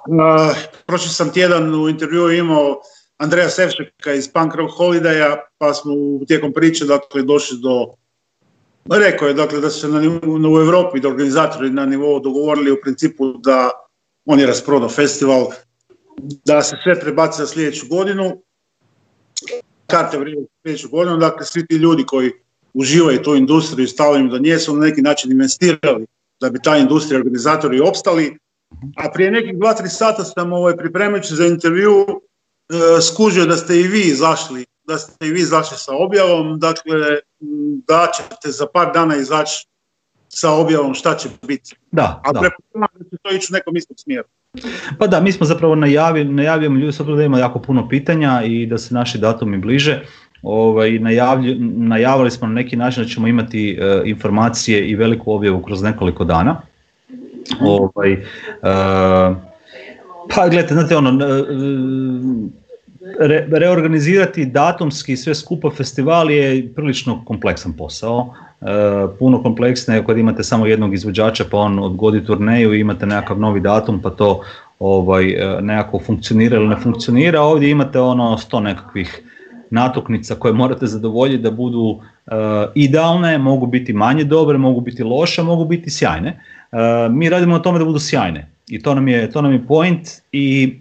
Uh, prošli sam tjedan u intervjuu imao Andreja Sevčeka iz Punk Rock Holidaya, pa smo tijekom priče dakle, došli do Rekao je dakle, da su se na, u Europi da organizatori na nivou dogovorili u principu da on je rasprodao festival, da se sve prebaci za sljedeću godinu, karte vrijede sljedeću godinu, dakle svi ti ljudi koji uživaju tu industriju i stalo im do nje su na neki način investirali da bi ta industrija organizatori opstali. A prije nekih dva, tri sata sam ovaj, pripremajući za intervju e, skužio da ste i vi izašli, da ste i vi izašli sa objavom, dakle da ćete za par dana izaći sa objavom šta će biti. Da, A da. da će to ići u nekom istom smjeru. Pa da, mi smo zapravo najavili, najavljujemo ljudi sad da ima jako puno pitanja i da se naši datumi bliže ovaj, najavili smo na neki način da ćemo imati e, informacije i veliku objavu kroz nekoliko dana. Ovaj, e, pa gledajte, znate ono, e, re, reorganizirati datumski sve skupa festival je prilično kompleksan posao. puno kompleksnije kad imate samo jednog izvođača pa on odgodi turneju i imate nekakav novi datum pa to ovaj, nekako funkcionira ili ne funkcionira. Ovdje imate ono sto nekakvih natuknica koje morate zadovoljiti da budu uh, idealne, mogu biti manje dobre, mogu biti loše, mogu biti sjajne. Uh, mi radimo na tome da budu sjajne i to nam je, to nam je point i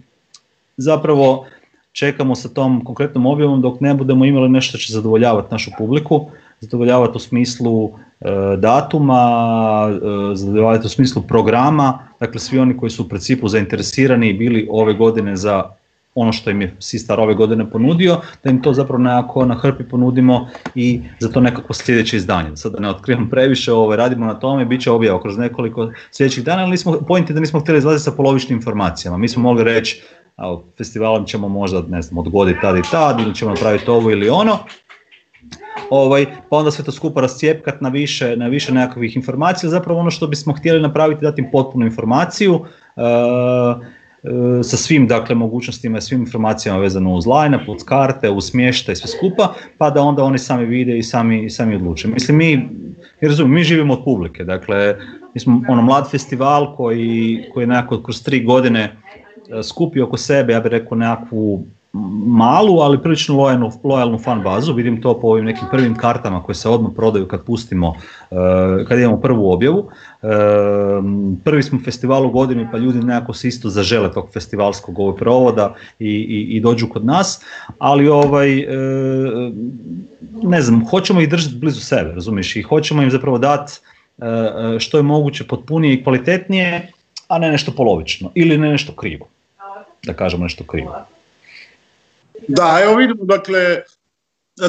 zapravo čekamo sa tom konkretnom objavom dok ne budemo imali nešto što će zadovoljavati našu publiku, zadovoljavati u smislu uh, datuma, zadovoljavati u smislu programa, dakle svi oni koji su u principu zainteresirani bili ove godine za ono što im je Sistar ove godine ponudio, da im to zapravo nekako na hrpi ponudimo i za to nekako sljedeće izdanje. Sada ne otkrivam previše, ovaj, radimo na tome, bit će objava kroz nekoliko sljedećih dana, ali nismo, point je da nismo htjeli izlaziti sa polovičnim informacijama. Mi smo mogli reći, a, festivalom ćemo možda ne znam, odgoditi tad i tad, ili ćemo napraviti ovo ili ono, ovaj, pa onda sve to skupa rascijepkat na više, na više nekakvih informacija, zapravo ono što bismo htjeli napraviti, dati im potpunu informaciju, uh, sa svim dakle mogućnostima i svim informacijama vezano uz line uz karte, uz smještaj, sve skupa, pa da onda oni sami vide i sami, sami odluče. Mislim, mi, razumijem, mi živimo od publike, dakle, mi smo ono mlad festival koji, koji je nekako kroz tri godine e, skupi oko sebe, ja bih rekao nekakvu malu, ali prilično lojalnu, lojalnu fan bazu, vidim to po ovim nekim prvim kartama koje se odmah prodaju kad pustimo, uh, kad imamo prvu objavu. Uh, prvi smo festival u godini pa ljudi nekako se isto zažele tog festivalskog ovog provoda i, i, i dođu kod nas, ali ovaj, uh, ne znam, hoćemo ih držati blizu sebe, razumiješ, i hoćemo im zapravo dati što je moguće potpunije i kvalitetnije, a ne nešto polovično ili ne nešto krivo, da kažemo nešto krivo. Da, evo vidimo, dakle,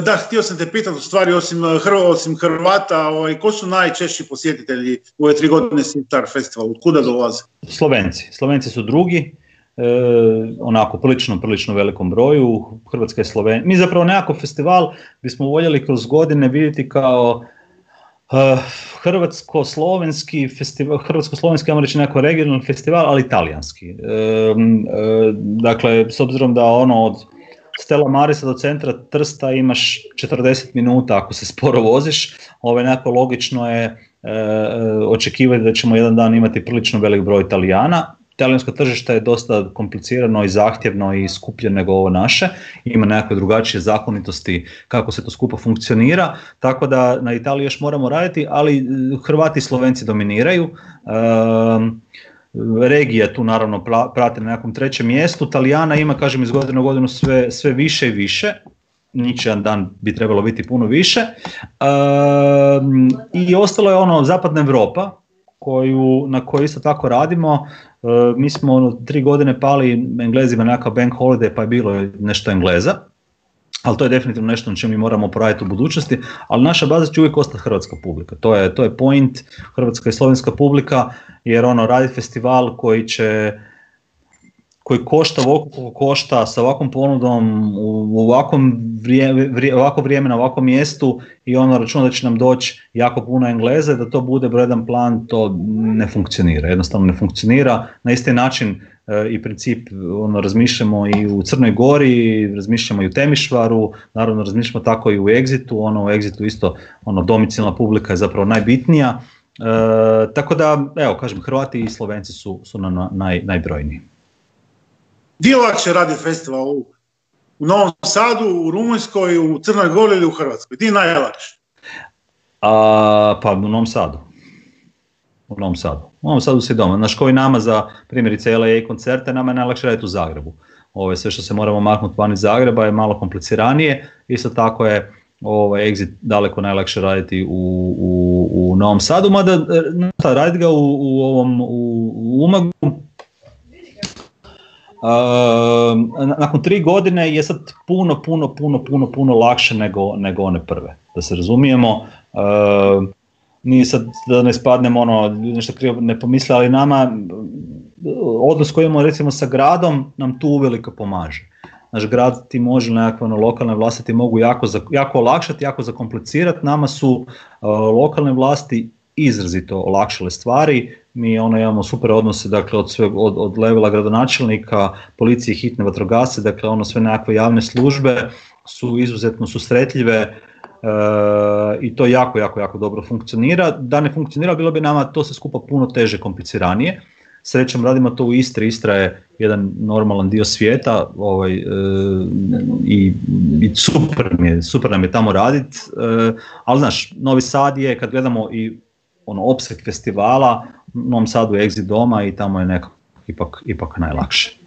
da, htio sam te pitati u stvari, osim, osim Hrvata, ovaj, ko su najčešći posjetitelji u ove tri godine Sitar festival, kuda dolaze? Slovenci. Slovenci su drugi, e, onako prilično, prilično velikom broju, Hrvatska je Slovenija. Mi zapravo nekako festival bismo voljeli kroz godine vidjeti kao uh, hrvatsko-slovenski festival, hrvatsko-slovenski, ajmo reći neko regionalni festival, ali italijanski. E, dakle, s obzirom da ono od Stella Marisa do centra Trsta imaš 40 minuta ako se sporo voziš, ove nekako logično je e, očekivati da ćemo jedan dan imati prilično velik broj Italijana. Talijansko tržište je dosta komplicirano i zahtjevno i skuplje nego ovo naše, ima nekakve drugačije zakonitosti kako se to skupo funkcionira, tako da na Italiji još moramo raditi, ali Hrvati i Slovenci dominiraju. E, regija tu naravno prate na nekom trećem mjestu, Talijana ima kažem iz godine u godinu sve, sve više i više, ničejan dan bi trebalo biti puno više. Ehm, i ostalo je ono zapadna Europa koju, na kojoj isto tako radimo, ehm, mi smo ono, tri godine pali Englezima nekakav bank holiday pa je bilo nešto Engleza, ali to je definitivno nešto na čemu mi moramo poraditi u budućnosti, ali naša baza će uvijek ostati hrvatska publika, to je, to je point, hrvatska i slovenska publika, jer ono radi festival koji će koji košta koliko košta sa ovakvom ponudom u ovakvom vrijeme, ovako vrijeme na ovakvom mjestu i ono računa da će nam doći jako puno Engleze, da to bude bredan plan, to ne funkcionira, jednostavno ne funkcionira. Na isti način e, i princip ono, razmišljamo i u Crnoj Gori, razmišljamo i u Temišvaru, naravno razmišljamo tako i u Exitu, ono u Exitu isto ono domicilna publika je zapravo najbitnija. E, tako da, evo, kažem, Hrvati i Slovenci su, su na, naj, najbrojniji. Je lakše radi festival? U, u Novom Sadu, u Rumunjskoj, u Crnoj Gori ili u Hrvatskoj? Je najlakše? A, pa u Novom Sadu. U Novom Sadu. U Novom Sadu si doma. Znaš koji nama za primjerice LA koncerte, nama je najlakše raditi u Zagrebu. Ovo sve što se moramo maknuti van iz Zagreba je malo kompliciranije. Isto tako je ovaj exit daleko najlakše raditi u, u, u Novom Sadu, mada e, raditi ga u, u ovom u, u Umagu nakon tri godine je sad puno, puno, puno, puno, puno lakše nego, nego one prve, da se razumijemo. Uh, nije sad da ne spadnemo ono, nešto krivo ne pomisle, ali nama odnos koji imamo recimo sa gradom nam tu uveliko pomaže naš grad ti može nekakve ono, lokalne vlasti ti mogu jako, jako olakšati, jako zakomplicirati. Nama su uh, lokalne vlasti izrazito olakšale stvari. Mi ono imamo super odnose dakle od, sve, od, od levela gradonačelnika, policije, hitne vatrogasce, dakle ono sve nekakve javne službe su izuzetno susretljive e, i to jako, jako, jako dobro funkcionira. Da ne funkcionira bilo bi nama to se skupa puno teže, kompliciranije. Srećom radimo to u Istri, Istra je jedan normalan dio svijeta ovaj, e, i, i super, je, super nam je tamo raditi, e, ali znaš, Novi Sad je kad gledamo i ono opseg festivala, Novom Sadu exit doma i tamo je nekako ipak, ipak najlakše.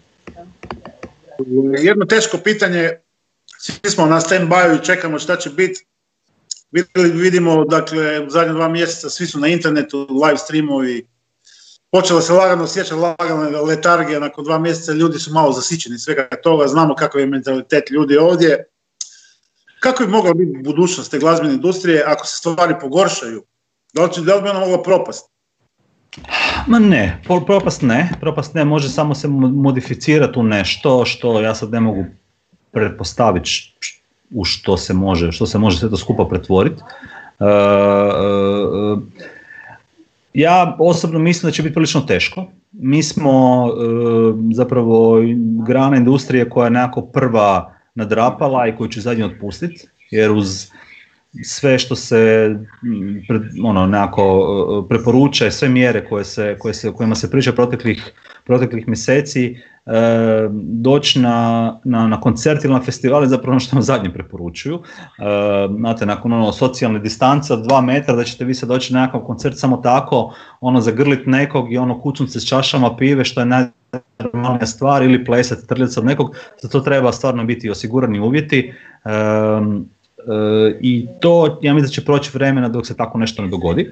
Jedno teško pitanje, svi smo na stand by i čekamo šta će biti. Vidimo, dakle, u zadnje dva mjeseca svi su na internetu, live streamovi, počela se lagano osjećati lagano letargija, nakon dva mjeseca ljudi su malo zasićeni svega toga, znamo kakav je mentalitet ljudi ovdje. Kako bi mogla biti budućnost te glazbene industrije ako se stvari pogoršaju? Da li, da li bi ona mogla propast? Ma ne, propast ne, propast ne, može samo se modificirati u nešto što ja sad ne mogu pretpostaviti u što se može, što se može sve to skupa pretvoriti. Uh, uh, ja osobno mislim da će biti prilično teško. Mi smo e, zapravo grana industrije koja je nekako prva nadrapala i koju će zadnje otpustiti, jer uz sve što se ono nekako e, preporuča sve mjere koje se, koje se, kojima se priča proteklih, proteklih mjeseci E, doći na, na, na koncert ili na festival je zapravo ono što vam zadnje preporučuju. E, znate, nakon ono socijalne distanca dva metra da ćete vi sad doći na nekakav koncert samo tako, ono zagrlit nekog i ono kucnut se s čašama pive što je najnormalnija stvar ili plesati trljati od nekog, za to treba stvarno biti osigurani uvjeti. E, i to ja mislim da će proći vremena dok se tako nešto ne dogodi.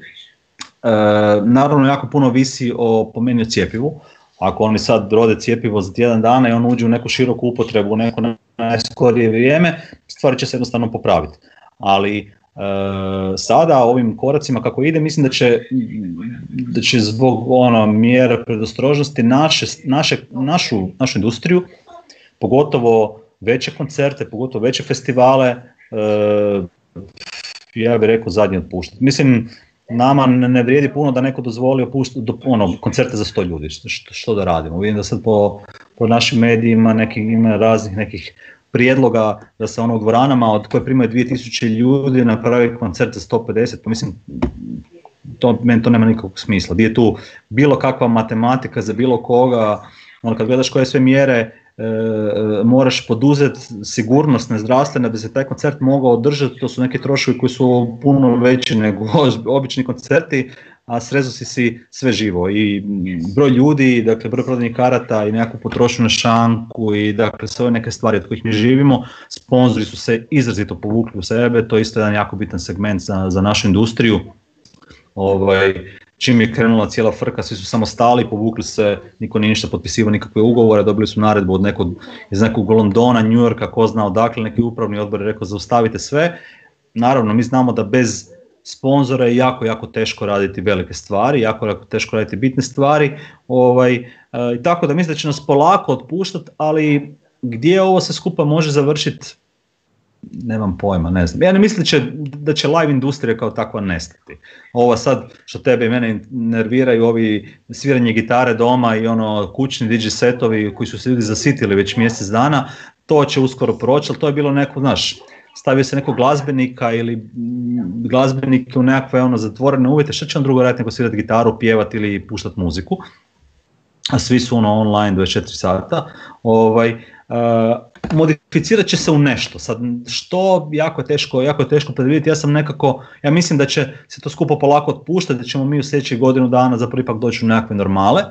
Naravno jako puno visi o po meni o cijepivu. Ako oni sad rode cijepivo za tjedan dana i on uđe u neku široku upotrebu u neko najskorije vrijeme, stvari će se jednostavno popraviti. Ali sada ovim koracima kako ide mislim da će, da će zbog ono mjera predostrožnosti naše, naše, našu, našu industriju, pogotovo veće koncerte, pogotovo veće festivale, e, ja bih rekao zadnji otpuštati. Mislim, nama ne vrijedi puno da neko dozvoli opušt, do, ono, koncerte za sto ljudi, što, što da radimo. Vidim da sad po, po našim medijima neki, ima raznih nekih prijedloga da se ono u dvoranama od koje primaju 2000 ljudi napravi koncert za 150, pa mislim to, meni to nema nikakvog smisla. Gdje je tu bilo kakva matematika za bilo koga, ono kad gledaš koje sve mjere e, moraš poduzeti sigurnosne, zdravstvene da bi se taj koncert mogao održati, to su neki troškovi koji su puno veći nego obični koncerti, a srezo si si sve živo i broj ljudi, dakle broj prodajnih karata i nekakvu potrošnju na šanku i dakle sve neke stvari od kojih mi živimo, sponzori su se izrazito povukli u sebe, to je isto jedan jako bitan segment za, za našu industriju. Ovaj, čim je krenula cijela frka, svi su samo stali, povukli se, niko nije ništa potpisivao nikakve ugovore, dobili su naredbu od nekog, iz nekog Londona, New Yorka, ko zna odakle, neki upravni odbor je rekao zaustavite sve. Naravno, mi znamo da bez sponzora je jako, jako teško raditi velike stvari, jako, jako teško raditi bitne stvari. Ovaj, e, tako da mislim da će nas polako otpuštati, ali gdje ovo se skupa može završiti, nemam pojma, ne znam. Ja ne mislim da će, da će live industrija kao takva nestati. Ovo sad što tebe i mene nerviraju, ovi sviranje gitare doma i ono kućni DJ setovi koji su se ljudi zasitili već mjesec dana, to će uskoro proći, ali to je bilo neko, znaš, stavio se nekog glazbenika ili glazbenike u nekakve ono zatvorene uvjete, što će on drugo raditi nego svirati gitaru, pjevati ili puštati muziku, a svi su ono online 24 sata, ovaj, modificirat će se u nešto. Sad, što jako je teško, jako je teško predvidjeti. Ja sam nekako, ja mislim da će se to skupo polako otpuštati, da ćemo mi u sljedećih godinu dana zapravo ipak doći u nekakve normale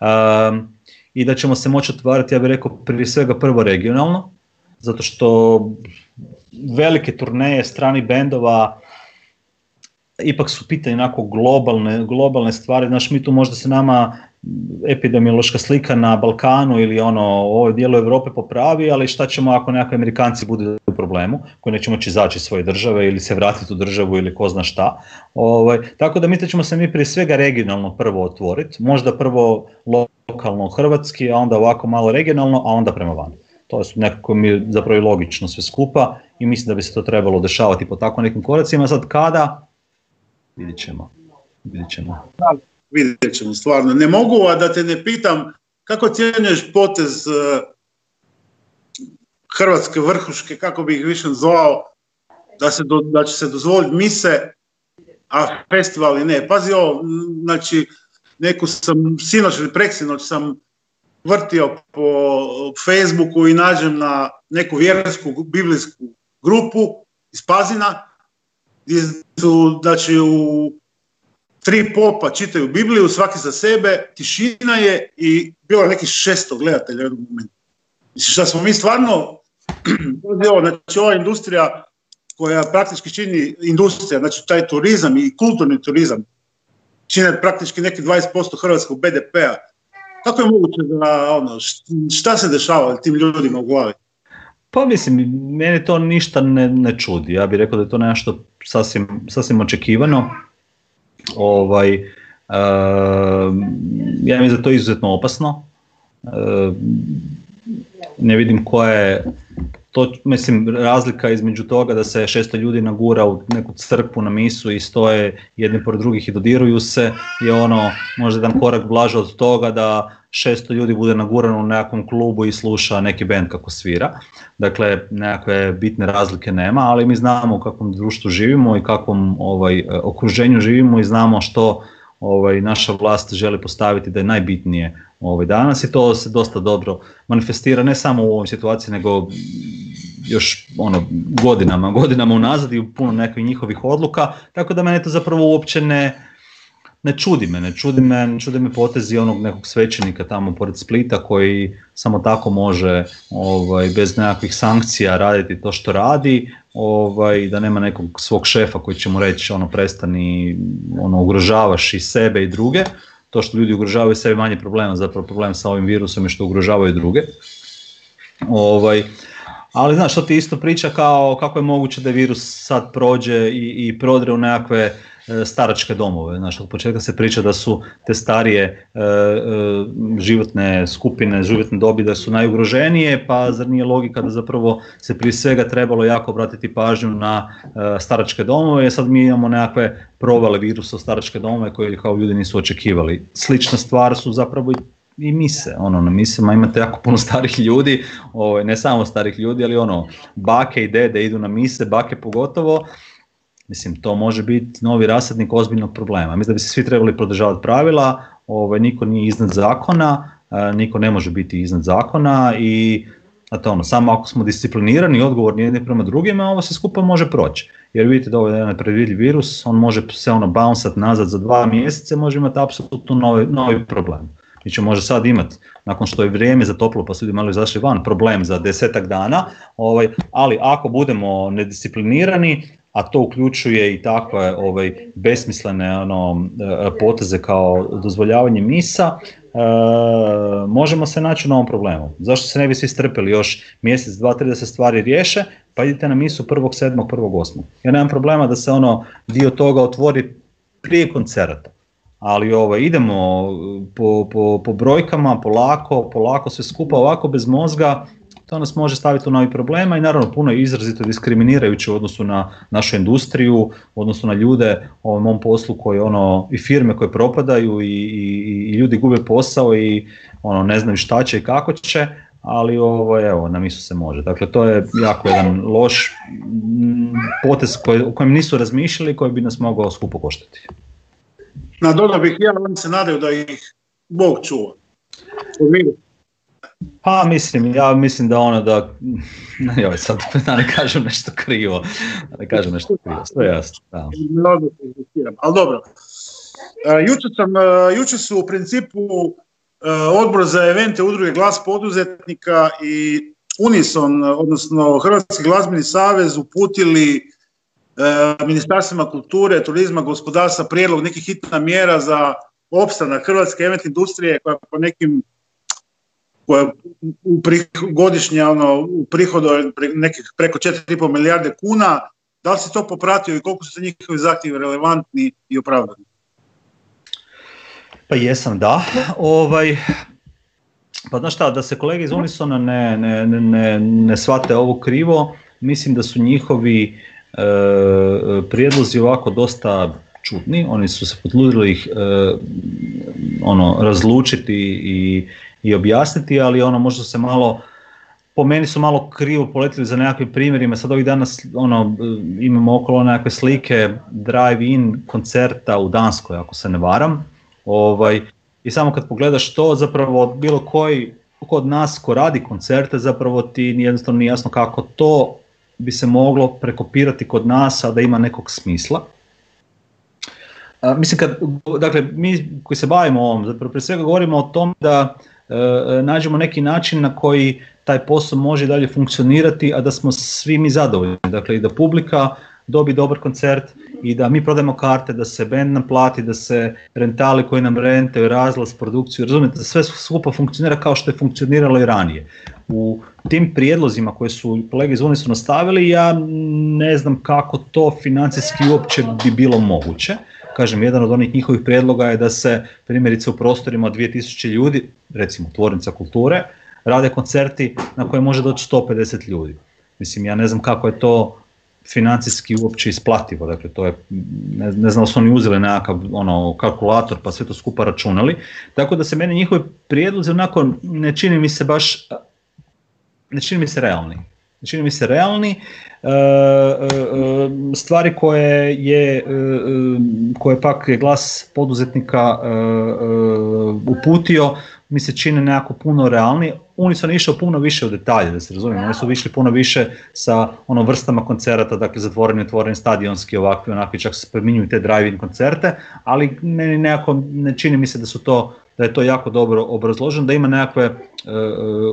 uh, i da ćemo se moći otvarati, ja bih rekao, prije svega prvo regionalno, zato što velike turneje stranih bendova ipak su pitanje onako globalne, globalne stvari, znaš mi tu možda se nama epidemiološka slika na Balkanu ili ono ovo dijelu Europe popravi, ali šta ćemo ako nekakvi Amerikanci budu u problemu, koji neće moći izaći iz svoje države ili se vratiti u državu ili ko zna šta. Ovaj, tako da mislim ćemo se mi prije svega regionalno prvo otvoriti, možda prvo lokalno hrvatski, a onda ovako malo regionalno, a onda prema van. To je nekako mi zapravo i logično sve skupa i mislim da bi se to trebalo dešavati po tako nekim koracima. Sad kada? Vidjet ćemo. Vidjet ćemo. Vidjet ćemo, stvarno. Ne mogu a da te ne pitam kako cijenjuješ potez uh, Hrvatske vrhuške, kako bi ih više zvao, da, se do, da će se dozvoliti mise, a festivali ne. Pazi ovo, znači, neku sam, sinoć ili preksinoć sam vrtio po Facebooku i nađem na neku vjersku biblijsku grupu iz Pazina, gdje su, znači, u tri popa čitaju Bibliju, svaki za sebe, tišina je i bilo je nekih šesto gledatelja u jednom momentu. Šta smo mi stvarno, znači ova industrija koja praktički čini industrija, znači taj turizam i kulturni turizam, čine praktički neki 20% hrvatskog BDP-a. Kako je moguće da, ono, šta se dešava tim ljudima u glavi? Pa mislim, meni to ništa ne, ne čudi. Ja bih rekao da je to nešto sasvim, sasvim očekivano. Ovaj, uh, ja mislim da je to izuzetno opasno. Uh, ne vidim koja je to, mislim, razlika između toga da se šesto ljudi nagura u neku crkvu na misu i stoje jedni pored drugih i dodiruju se, je ono možda jedan korak blaže od toga da šesto ljudi bude nagurano u nekakvom klubu i sluša neki band kako svira. Dakle, nekakve bitne razlike nema, ali mi znamo u kakvom društvu živimo i kakvom ovaj, okruženju živimo i znamo što ovaj, naša vlast želi postaviti da je najbitnije ovaj, danas i to se dosta dobro manifestira ne samo u ovoj situaciji nego još ono godinama, godinama unazad i u puno nekih njihovih odluka, tako da mene to zapravo uopće ne, ne čudi me, ne čudi me, ne čudi me potezi onog nekog svećenika tamo pored Splita koji samo tako može ovaj, bez nekakvih sankcija raditi to što radi, ovaj, da nema nekog svog šefa koji će mu reći ono prestani, ono ugrožavaš i sebe i druge. To što ljudi ugrožavaju sebe manje problema, zapravo problem sa ovim virusom je što ugrožavaju druge. Ovaj, ali znaš, što ti isto priča kao kako je moguće da virus sad prođe i, i prodre u nekakve staračke domove. Znači, od početka se priča da su te starije e, e, životne skupine, životne dobi da su najugroženije, pa zar nije logika da zapravo se prije svega trebalo jako obratiti pažnju na staračke domove, sad mi imamo nekakve provale virusa u staračke domove koje kao ljudi nisu očekivali. Slična stvar su zapravo i mise, ono, na misema imate jako puno starih ljudi, ovaj, ne samo starih ljudi, ali ono, bake i dede idu na mise, bake pogotovo, Mislim, to može biti novi rasadnik ozbiljnog problema. Mislim da bi se svi trebali prodržavati pravila, ovaj, niko nije iznad zakona, e, niko ne može biti iznad zakona i to ono, samo ako smo disciplinirani i odgovorni jedni prema drugima, ovo se skupa može proći. Jer vidite da ovo je jedan predvidljiv virus, on može se ono bounceat nazad za dva mjeseca, može imati apsolutno novi, novi problem. Mi ćemo možda sad imati, nakon što je vrijeme za toplo pa su ljudi malo izašli van, problem za desetak dana, ovaj, ali ako budemo nedisciplinirani, a to uključuje i takve ovaj, besmislene ono, e, poteze kao dozvoljavanje misa, e, možemo se naći u novom problemu. Zašto se ne bi svi strpili još mjesec, dva, tri da se stvari riješe, pa idite na misu 1.7., 1.8. Ja nemam problema da se ono dio toga otvori prije koncerata. Ali ovaj, idemo po, po, po brojkama, polako, polako sve skupa, ovako bez mozga, to nas može staviti u novi problema i naravno puno je izrazito diskriminirajuće u odnosu na našu industriju, u odnosu na ljude u ovom mom poslu koji ono i firme koje propadaju i, i, i ljudi gube posao i ono ne znaju šta će i kako će, ali ovo evo na misu se može. Dakle to je jako jedan loš potez koji, o kojem nisu razmišljali koji bi nas mogao skupo koštati. Na bih ja, oni se nadaju da ih Bog čuva. Pa mislim, ja mislim da ono da, joj sad da ne kažem nešto krivo, da ne kažem nešto krivo, sve jasno. Da. Ali dobro, e, jučer, sam, e, jučer su u principu e, odbor za evente udruge glas poduzetnika i Unison, odnosno Hrvatski glazbeni savez uputili ministarstvima kulture, turizma, gospodarstva prijedlog nekih hitna mjera za opstanak hrvatske event industrije koja po nekim koja u godišnje ono, u prihodu nekih preko 4,5 milijarde kuna, da li si to popratio i koliko su se njihovi zahtjevi relevantni i opravdani? Pa jesam, da. Ovaj, pa znaš šta, da se kolege iz Unisona ne, ne, ne, ne shvate ovo krivo, mislim da su njihovi e, prijedlozi ovako dosta čudni, oni su se potrudili ih e, ono, razlučiti i i objasniti, ali ono možda se malo po meni su malo krivo poletili za nekakvim primjerima. Sad ovih danas ono, imamo okolo nekakve slike drive-in koncerta u Danskoj, ako se ne varam. Ovaj, I samo kad pogledaš to, zapravo bilo koji kod nas ko radi koncerte, zapravo ti jednostavno nije jasno kako to bi se moglo prekopirati kod nas, a da ima nekog smisla. A, mislim, kad, dakle, mi koji se bavimo ovom, zapravo prije svega govorimo o tom da nađemo neki način na koji taj posao može dalje funkcionirati, a da smo svi mi zadovoljni. Dakle, i da publika dobi dobar koncert i da mi prodajemo karte, da se band nam plati, da se rentali koji nam rentaju, razlaz, produkciju, razumijete, da sve skupa funkcionira kao što je funkcioniralo i ranije. U tim prijedlozima koje su kolege iz su nastavili, ja ne znam kako to financijski uopće bi bilo moguće kažem, jedan od onih njihovih prijedloga je da se primjerice u prostorima od 2000 ljudi, recimo tvornica kulture, rade koncerti na koje može doći 150 ljudi. Mislim, ja ne znam kako je to financijski uopće isplativo, dakle to je, ne, ne znam su oni uzeli nekakav ono, kalkulator pa sve to skupa računali, tako da se meni njihovi prijedlozi onako ne čini mi se baš, ne čini mi se realni. Čini mi se realni, e, e, e, stvari koje je, koje pak je glas poduzetnika uputio, mi se čine nekako puno realniji. Unison je išao puno više u detalje, da se razumijem, oni su išli puno više sa ono vrstama koncerata, dakle zatvoreni, otvoreni, stadionski, ovakvi, onakvi, čak se spominjuju te drive-in koncerte, ali meni nekako ne čini mi se da su to, da je to jako dobro obrazloženo, da ima nekakve uh,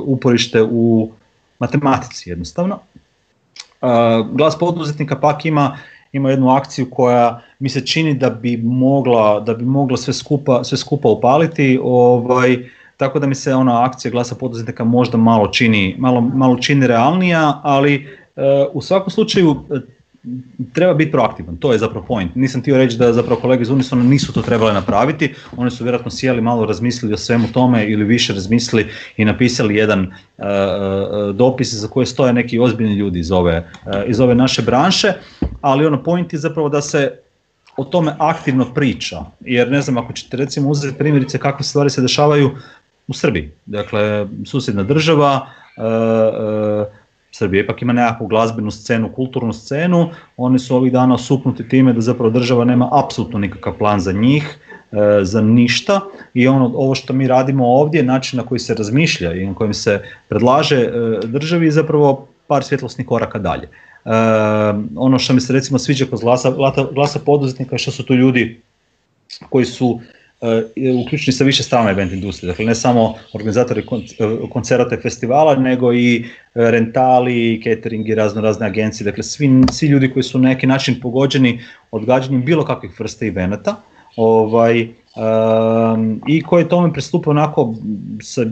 uporište u matematici jednostavno. Glas poduzetnika pak ima ima jednu akciju koja mi se čini da bi mogla, da bi mogla sve skupa, sve skupa upaliti, ovaj, tako da mi se ona akcija glasa poduzetnika možda malo čini, malo, malo čini realnija, ali e, u svakom slučaju treba biti proaktivan, to je zapravo point. Nisam htio reći da zapravo kolege iz Unisona nisu to trebali napraviti, oni su vjerojatno sjeli malo razmislili o svemu tome ili više razmislili i napisali jedan uh, dopis za koje stoje neki ozbiljni ljudi iz ove, uh, iz ove naše branše, ali ono point je zapravo da se o tome aktivno priča, jer ne znam ako ćete recimo uzeti primjerice kakve stvari se dešavaju u Srbiji, dakle susjedna država, Srbija ipak ima nekakvu glazbenu scenu, kulturnu scenu, oni su ovih dana osupnuti time da zapravo država nema apsolutno nikakav plan za njih, e, za ništa. I ono, ovo što mi radimo ovdje, način na koji se razmišlja i na kojem se predlaže e, državi je zapravo par svjetlosnih koraka dalje. E, ono što mi se recimo sviđa kod glasa, glasa poduzetnika što su tu ljudi koji su uključeni sa više strana event industrije, dakle ne samo organizatori e, koncerata i festivala, nego i rentali, catering i razno razne agencije, dakle svi, svi ljudi koji su na neki način pogođeni odgađanjem bilo kakvih vrsta evenata, ovaj, i koji tome pristupe onako sa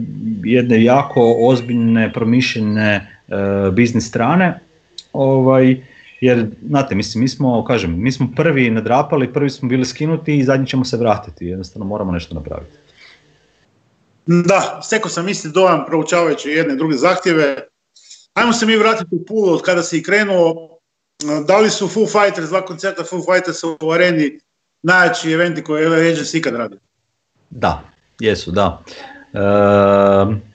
jedne jako ozbiljne, promišljene uh, biznis strane, ovaj, jer znate, mislim, mi smo, kažem, mi smo prvi nadrapali, prvi smo bili skinuti i zadnji ćemo se vratiti, jednostavno moramo nešto napraviti. Da, steko sam isti dojam proučavajući jedne i druge zahtjeve. Ajmo se mi vratiti u Pulu od kada si i krenuo. Da li su Foo Fighters, dva koncerta Foo Fighters u areni najjači eventi koje je Agency ikad radio? Da, jesu, da. E,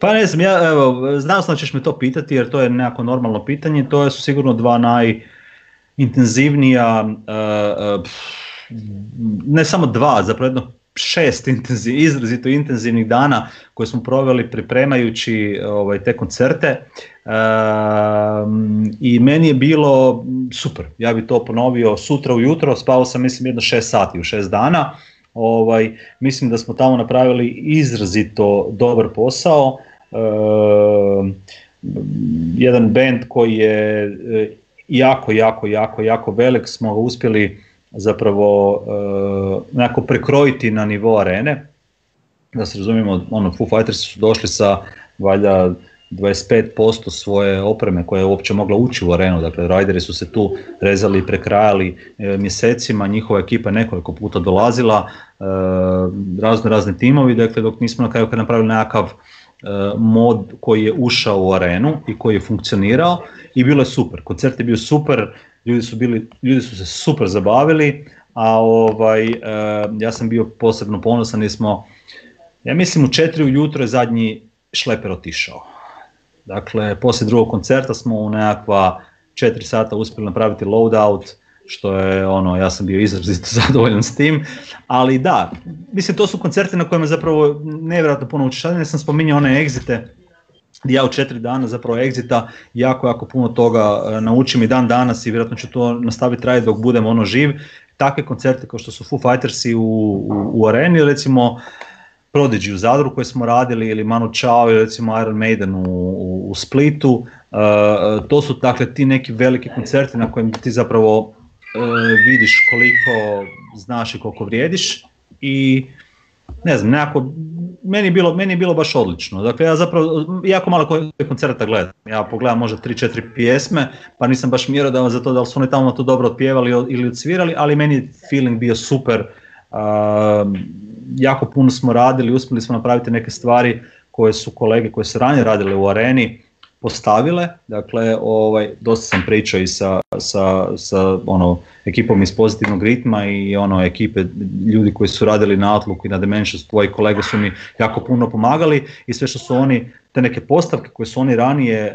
pa ne znam, ja, evo, znao sam da ćeš me to pitati jer to je nekako normalno pitanje, to su sigurno dva najintenzivnija, uh, ne samo dva, zapravo jedno šest intenziv, izrazito intenzivnih dana koje smo proveli pripremajući ovaj, te koncerte. Uh, i meni je bilo super, ja bi to ponovio sutra ujutro, spao sam mislim jedno šest sati u šest dana, ovaj, mislim da smo tamo napravili izrazito dobar posao, jedan band koji je e, jako, jako, jako, jako velik smo ga uspjeli zapravo e, nekako prekrojiti na nivo arene. Da se razumijemo, ono, Foo Fighters su došli sa valjda 25% svoje opreme koja je uopće mogla ući u arenu, dakle rajderi su se tu rezali i prekrajali mjesecima, njihova ekipa nekoliko puta dolazila, razno razni timovi, dakle dok nismo na kraju kad napravili nekakav mod koji je ušao u arenu i koji je funkcionirao i bilo je super. Koncert je bio super, ljudi su, bili, ljudi su se super zabavili, a ovaj, e, ja sam bio posebno ponosan jer smo, ja mislim u četiri ujutro je zadnji šleper otišao. Dakle, poslije drugog koncerta smo u nekakva četiri sata uspjeli napraviti loadout, što je ono, ja sam bio izrazito zadovoljan s tim, ali da, mislim to su koncerti na kojima zapravo nevjerojatno puno učiš, ja sam spominjao one egzite, ja u četiri dana zapravo egzita jako, jako puno toga e, naučim i dan danas i vjerojatno ću to nastaviti raditi dok budem ono živ. Takve koncerte kao što su Foo Fightersi u, u, u areni, recimo Prodigy u Zadru koje smo radili ili Manu Chao ili recimo Iron Maiden u, u, u Splitu, uh, to su dakle ti neki veliki koncerti na kojim ti zapravo vidiš koliko znaš i koliko vrijediš i ne znam, nekako, meni je bilo, meni je bilo baš odlično. Dakle, ja zapravo, jako malo koncerta gledam. Ja pogledam možda 3-4 pjesme, pa nisam baš mjerodavan za to da li su oni tamo to dobro otpjevali ili odsvirali, ali meni je feeling bio super. Uh, jako puno smo radili, uspjeli smo napraviti neke stvari koje su kolege koje su ranije radile u areni, postavile, dakle ovaj, dosta sam pričao i sa, sa, sa ono, ekipom iz pozitivnog ritma i ono ekipe ljudi koji su radili na Outlooku i na Dimensions, tvoji kolege su mi jako puno pomagali i sve što su oni, te neke postavke koje su oni ranije, e,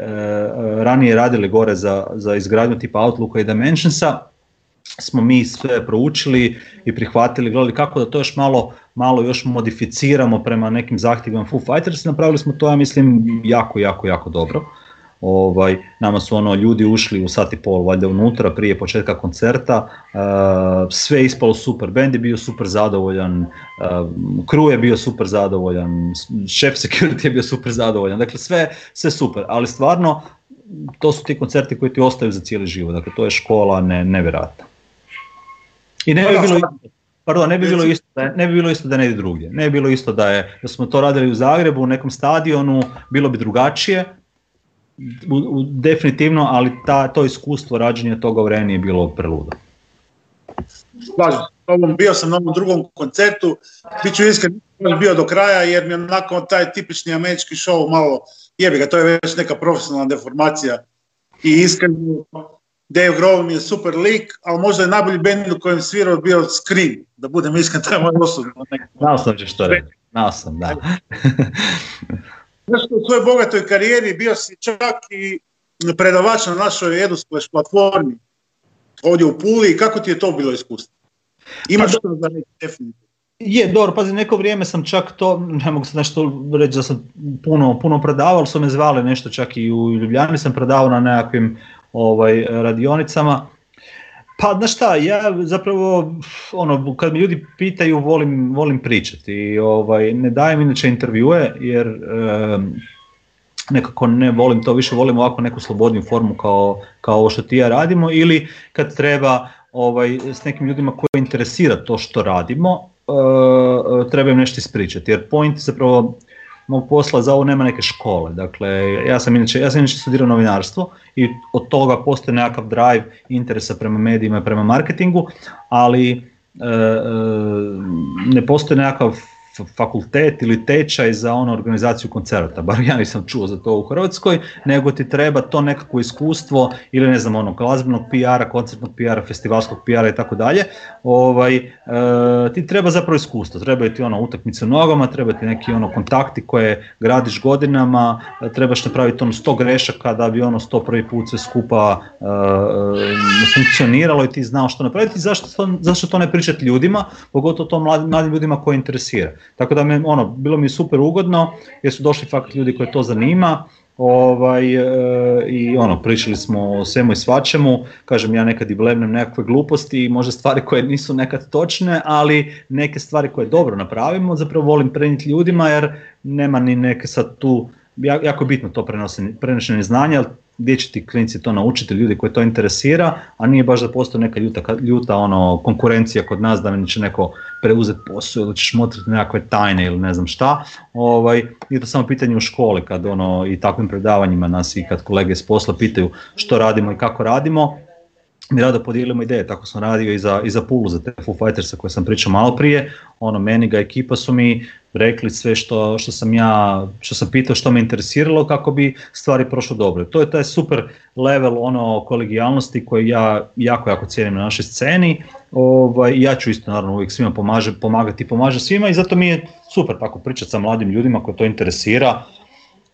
ranije radili gore za, za izgradnju tipa Outlooka i Dimensionsa, smo mi sve proučili i prihvatili, gledali kako da to još malo malo još modificiramo prema nekim zahtjevima Foo Fighters, napravili smo to ja mislim jako, jako, jako dobro. Ovaj, nama su ono ljudi ušli u sat i pol valjda unutra prije početka koncerta, uh, sve je ispalo super, band je bio super zadovoljan, uh, crew je bio super zadovoljan, chef security je bio super zadovoljan, dakle sve, sve super, ali stvarno to su ti koncerti koji ti ostaju za cijeli život, dakle to je škola ne, nevjerojatna. I ne bi bilo Pardon, ne bi bilo isto da, ne bi bilo isto da ne ide drugdje. Ne bi bilo isto da je da smo to radili u Zagrebu u nekom stadionu, bilo bi drugačije, u, definitivno, ali ta, to iskustvo rađenja toga u Reni je bilo preludo. Slažem bio sam na ovom drugom koncertu, bit ću iskren, bio do kraja jer mi je onako taj tipični američki show malo jebi ga, to je već neka profesionalna deformacija i iskreno Dave Grohl mi je super lik, ali možda je najbolji band u kojem svirao bio Scream, da budem iskren, to je moj osobno. Znao sam što reći, znao sam, da. Znaš, u svojoj bogatoj karijeri bio si čak i predavač na našoj EduSplash platformi ovdje u Puli. Kako ti je to bilo iskustvo? Imaš pa, što za definitivno? Je, dobro, pazi, neko vrijeme sam čak to, ne mogu se nešto reći da sam puno, puno predavao, su me zvali nešto čak i u Ljubljani sam predavao na nekakvim ovaj, radionicama. Pa znaš šta, ja zapravo, ono, kad mi ljudi pitaju, volim, volim pričati. I, ovaj, ne dajem inače intervjue, jer nekako ne volim to, više volim ovako neku slobodniju formu kao, kao ovo što ti ja radimo, ili kad treba ovaj, s nekim ljudima koji interesira to što radimo, uh, treba im nešto ispričati. Jer point zapravo mog posla za ovo nema neke škole. Dakle, ja sam inače, ja sam inače studirao novinarstvo i od toga postoji nekakav drive interesa prema medijima prema marketingu, ali e, e, ne postoji nekakav fakultet ili tečaj za ono organizaciju koncerta, bar ja nisam čuo za to u Hrvatskoj, nego ti treba to nekakvo iskustvo ili ne znam ono glazbenog PR-a, koncertnog PR-a, festivalskog PR-a i tako dalje. Ovaj, e, ti treba zapravo iskustvo, treba ti ono utakmice nogama, treba ti neki ono kontakti koje gradiš godinama, trebaš napraviti ono sto grešaka da bi ono sto prvi put sve skupa e, e, funkcioniralo i ti znao što napraviti. Zašto to, zašto to ne pričati ljudima, pogotovo to mladim, mladim ljudima koji interesira. Tako da me, ono, bilo mi super ugodno jer su došli fakt ljudi koje to zanima ovaj, e, i ono, pričali smo o svemu i svačemu, kažem ja nekad i blevnem nekakve gluposti i možda stvari koje nisu nekad točne, ali neke stvari koje dobro napravimo zapravo volim prenijeti ljudima jer nema ni neke sad tu, jako bitno to prenošenje znanja, gdje će ti klinci to naučiti, ljudi koji to interesira, a nije baš da postoji neka ljuta, ljuta ono, konkurencija kod nas da mi će neko preuzeti posao ili ćeš motriti nekakve tajne ili ne znam šta. Ovaj, je to samo pitanje u školi kad ono, i takvim predavanjima nas i kad kolege s posla pitaju što radimo i kako radimo, mi rado podijelimo ideje, tako sam radio i za, i za Pulu, za te Foo Fightersa koje sam pričao malo prije, ono, meni ga ekipa su mi rekli sve što, što sam ja, što sam pitao, što me interesiralo kako bi stvari prošlo dobro. To je taj super level ono kolegijalnosti koji ja jako, jako cijenim na našoj sceni ovaj, ja ću isto naravno uvijek svima pomaže, pomagati i pomaže svima i zato mi je super tako pričati sa mladim ljudima koje to interesira.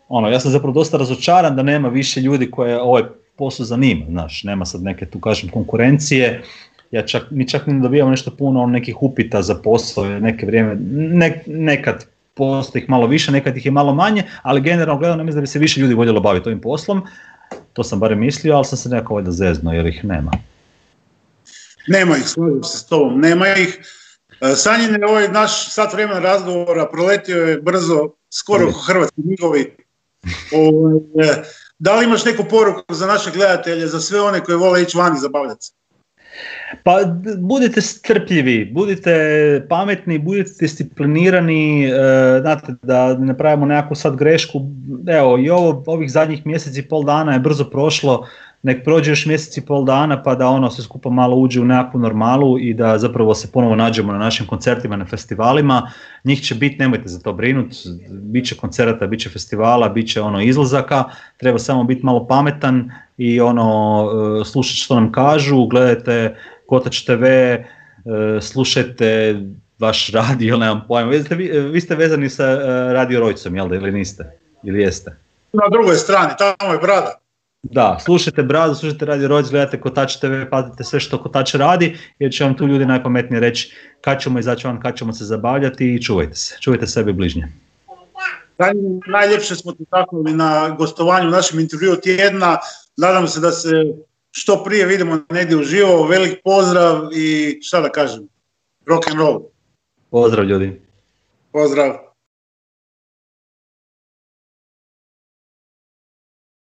Ono, ja sam zapravo dosta razočaran da nema više ljudi koje ovaj posao zanima, znaš, nema sad neke tu kažem konkurencije, ja čak, mi čak ne dobijamo nešto puno nekih upita za posao, neke vrijeme, ne, nekad postoji ih malo više, nekad ih je malo manje, ali generalno gledano mislim da bi se više ljudi voljelo baviti ovim poslom, to sam barem mislio, ali sam se nekako valjda zezno jer ih nema. Nema ih, slažem se s tobom, nema ih. E, Sanjine, ovaj naš sat vremena razgovora proletio je brzo, skoro kao hrvatski njihovi. Ovaj, e, da li imaš neku poruku za naše gledatelje, za sve one koji vole ići vani zabavljati se? Pa budite strpljivi, budite pametni, budite disciplinirani, e, znate da ne pravimo nekakvu sad grešku, evo i ovo, ovih zadnjih mjeseci i pol dana je brzo prošlo, nek prođe još mjesec i pol dana pa da ono sve skupa malo uđe u nekakvu normalu i da zapravo se ponovo nađemo na našim koncertima, na festivalima. Njih će biti, nemojte za to brinuti, bit će koncerta, bit će festivala, bit će ono izlazaka, treba samo biti malo pametan i ono e, slušati što nam kažu, gledajte Kotač TV, e, slušajte vaš radio, nemam pojma. Vi, vi ste vezani sa e, Radio Rojcom, jel da, ili niste? Ili jeste? Na drugoj strani, tamo je brada. Da, slušajte Bradu, slušajte Radio Rojc, gledajte Kotač TV, pazite sve što Kotač radi, jer će vam tu ljudi najpametnije reći kad ćemo izaći van, kad ćemo se zabavljati i čuvajte se, čuvajte sebe bližnje. Najljepše smo ti takvili na gostovanju u našem intervju tjedna. Nadam se da se što prije vidimo negdje uživo. Velik pozdrav i šta da kažem, rock and roll. Pozdrav ljudi. Pozdrav.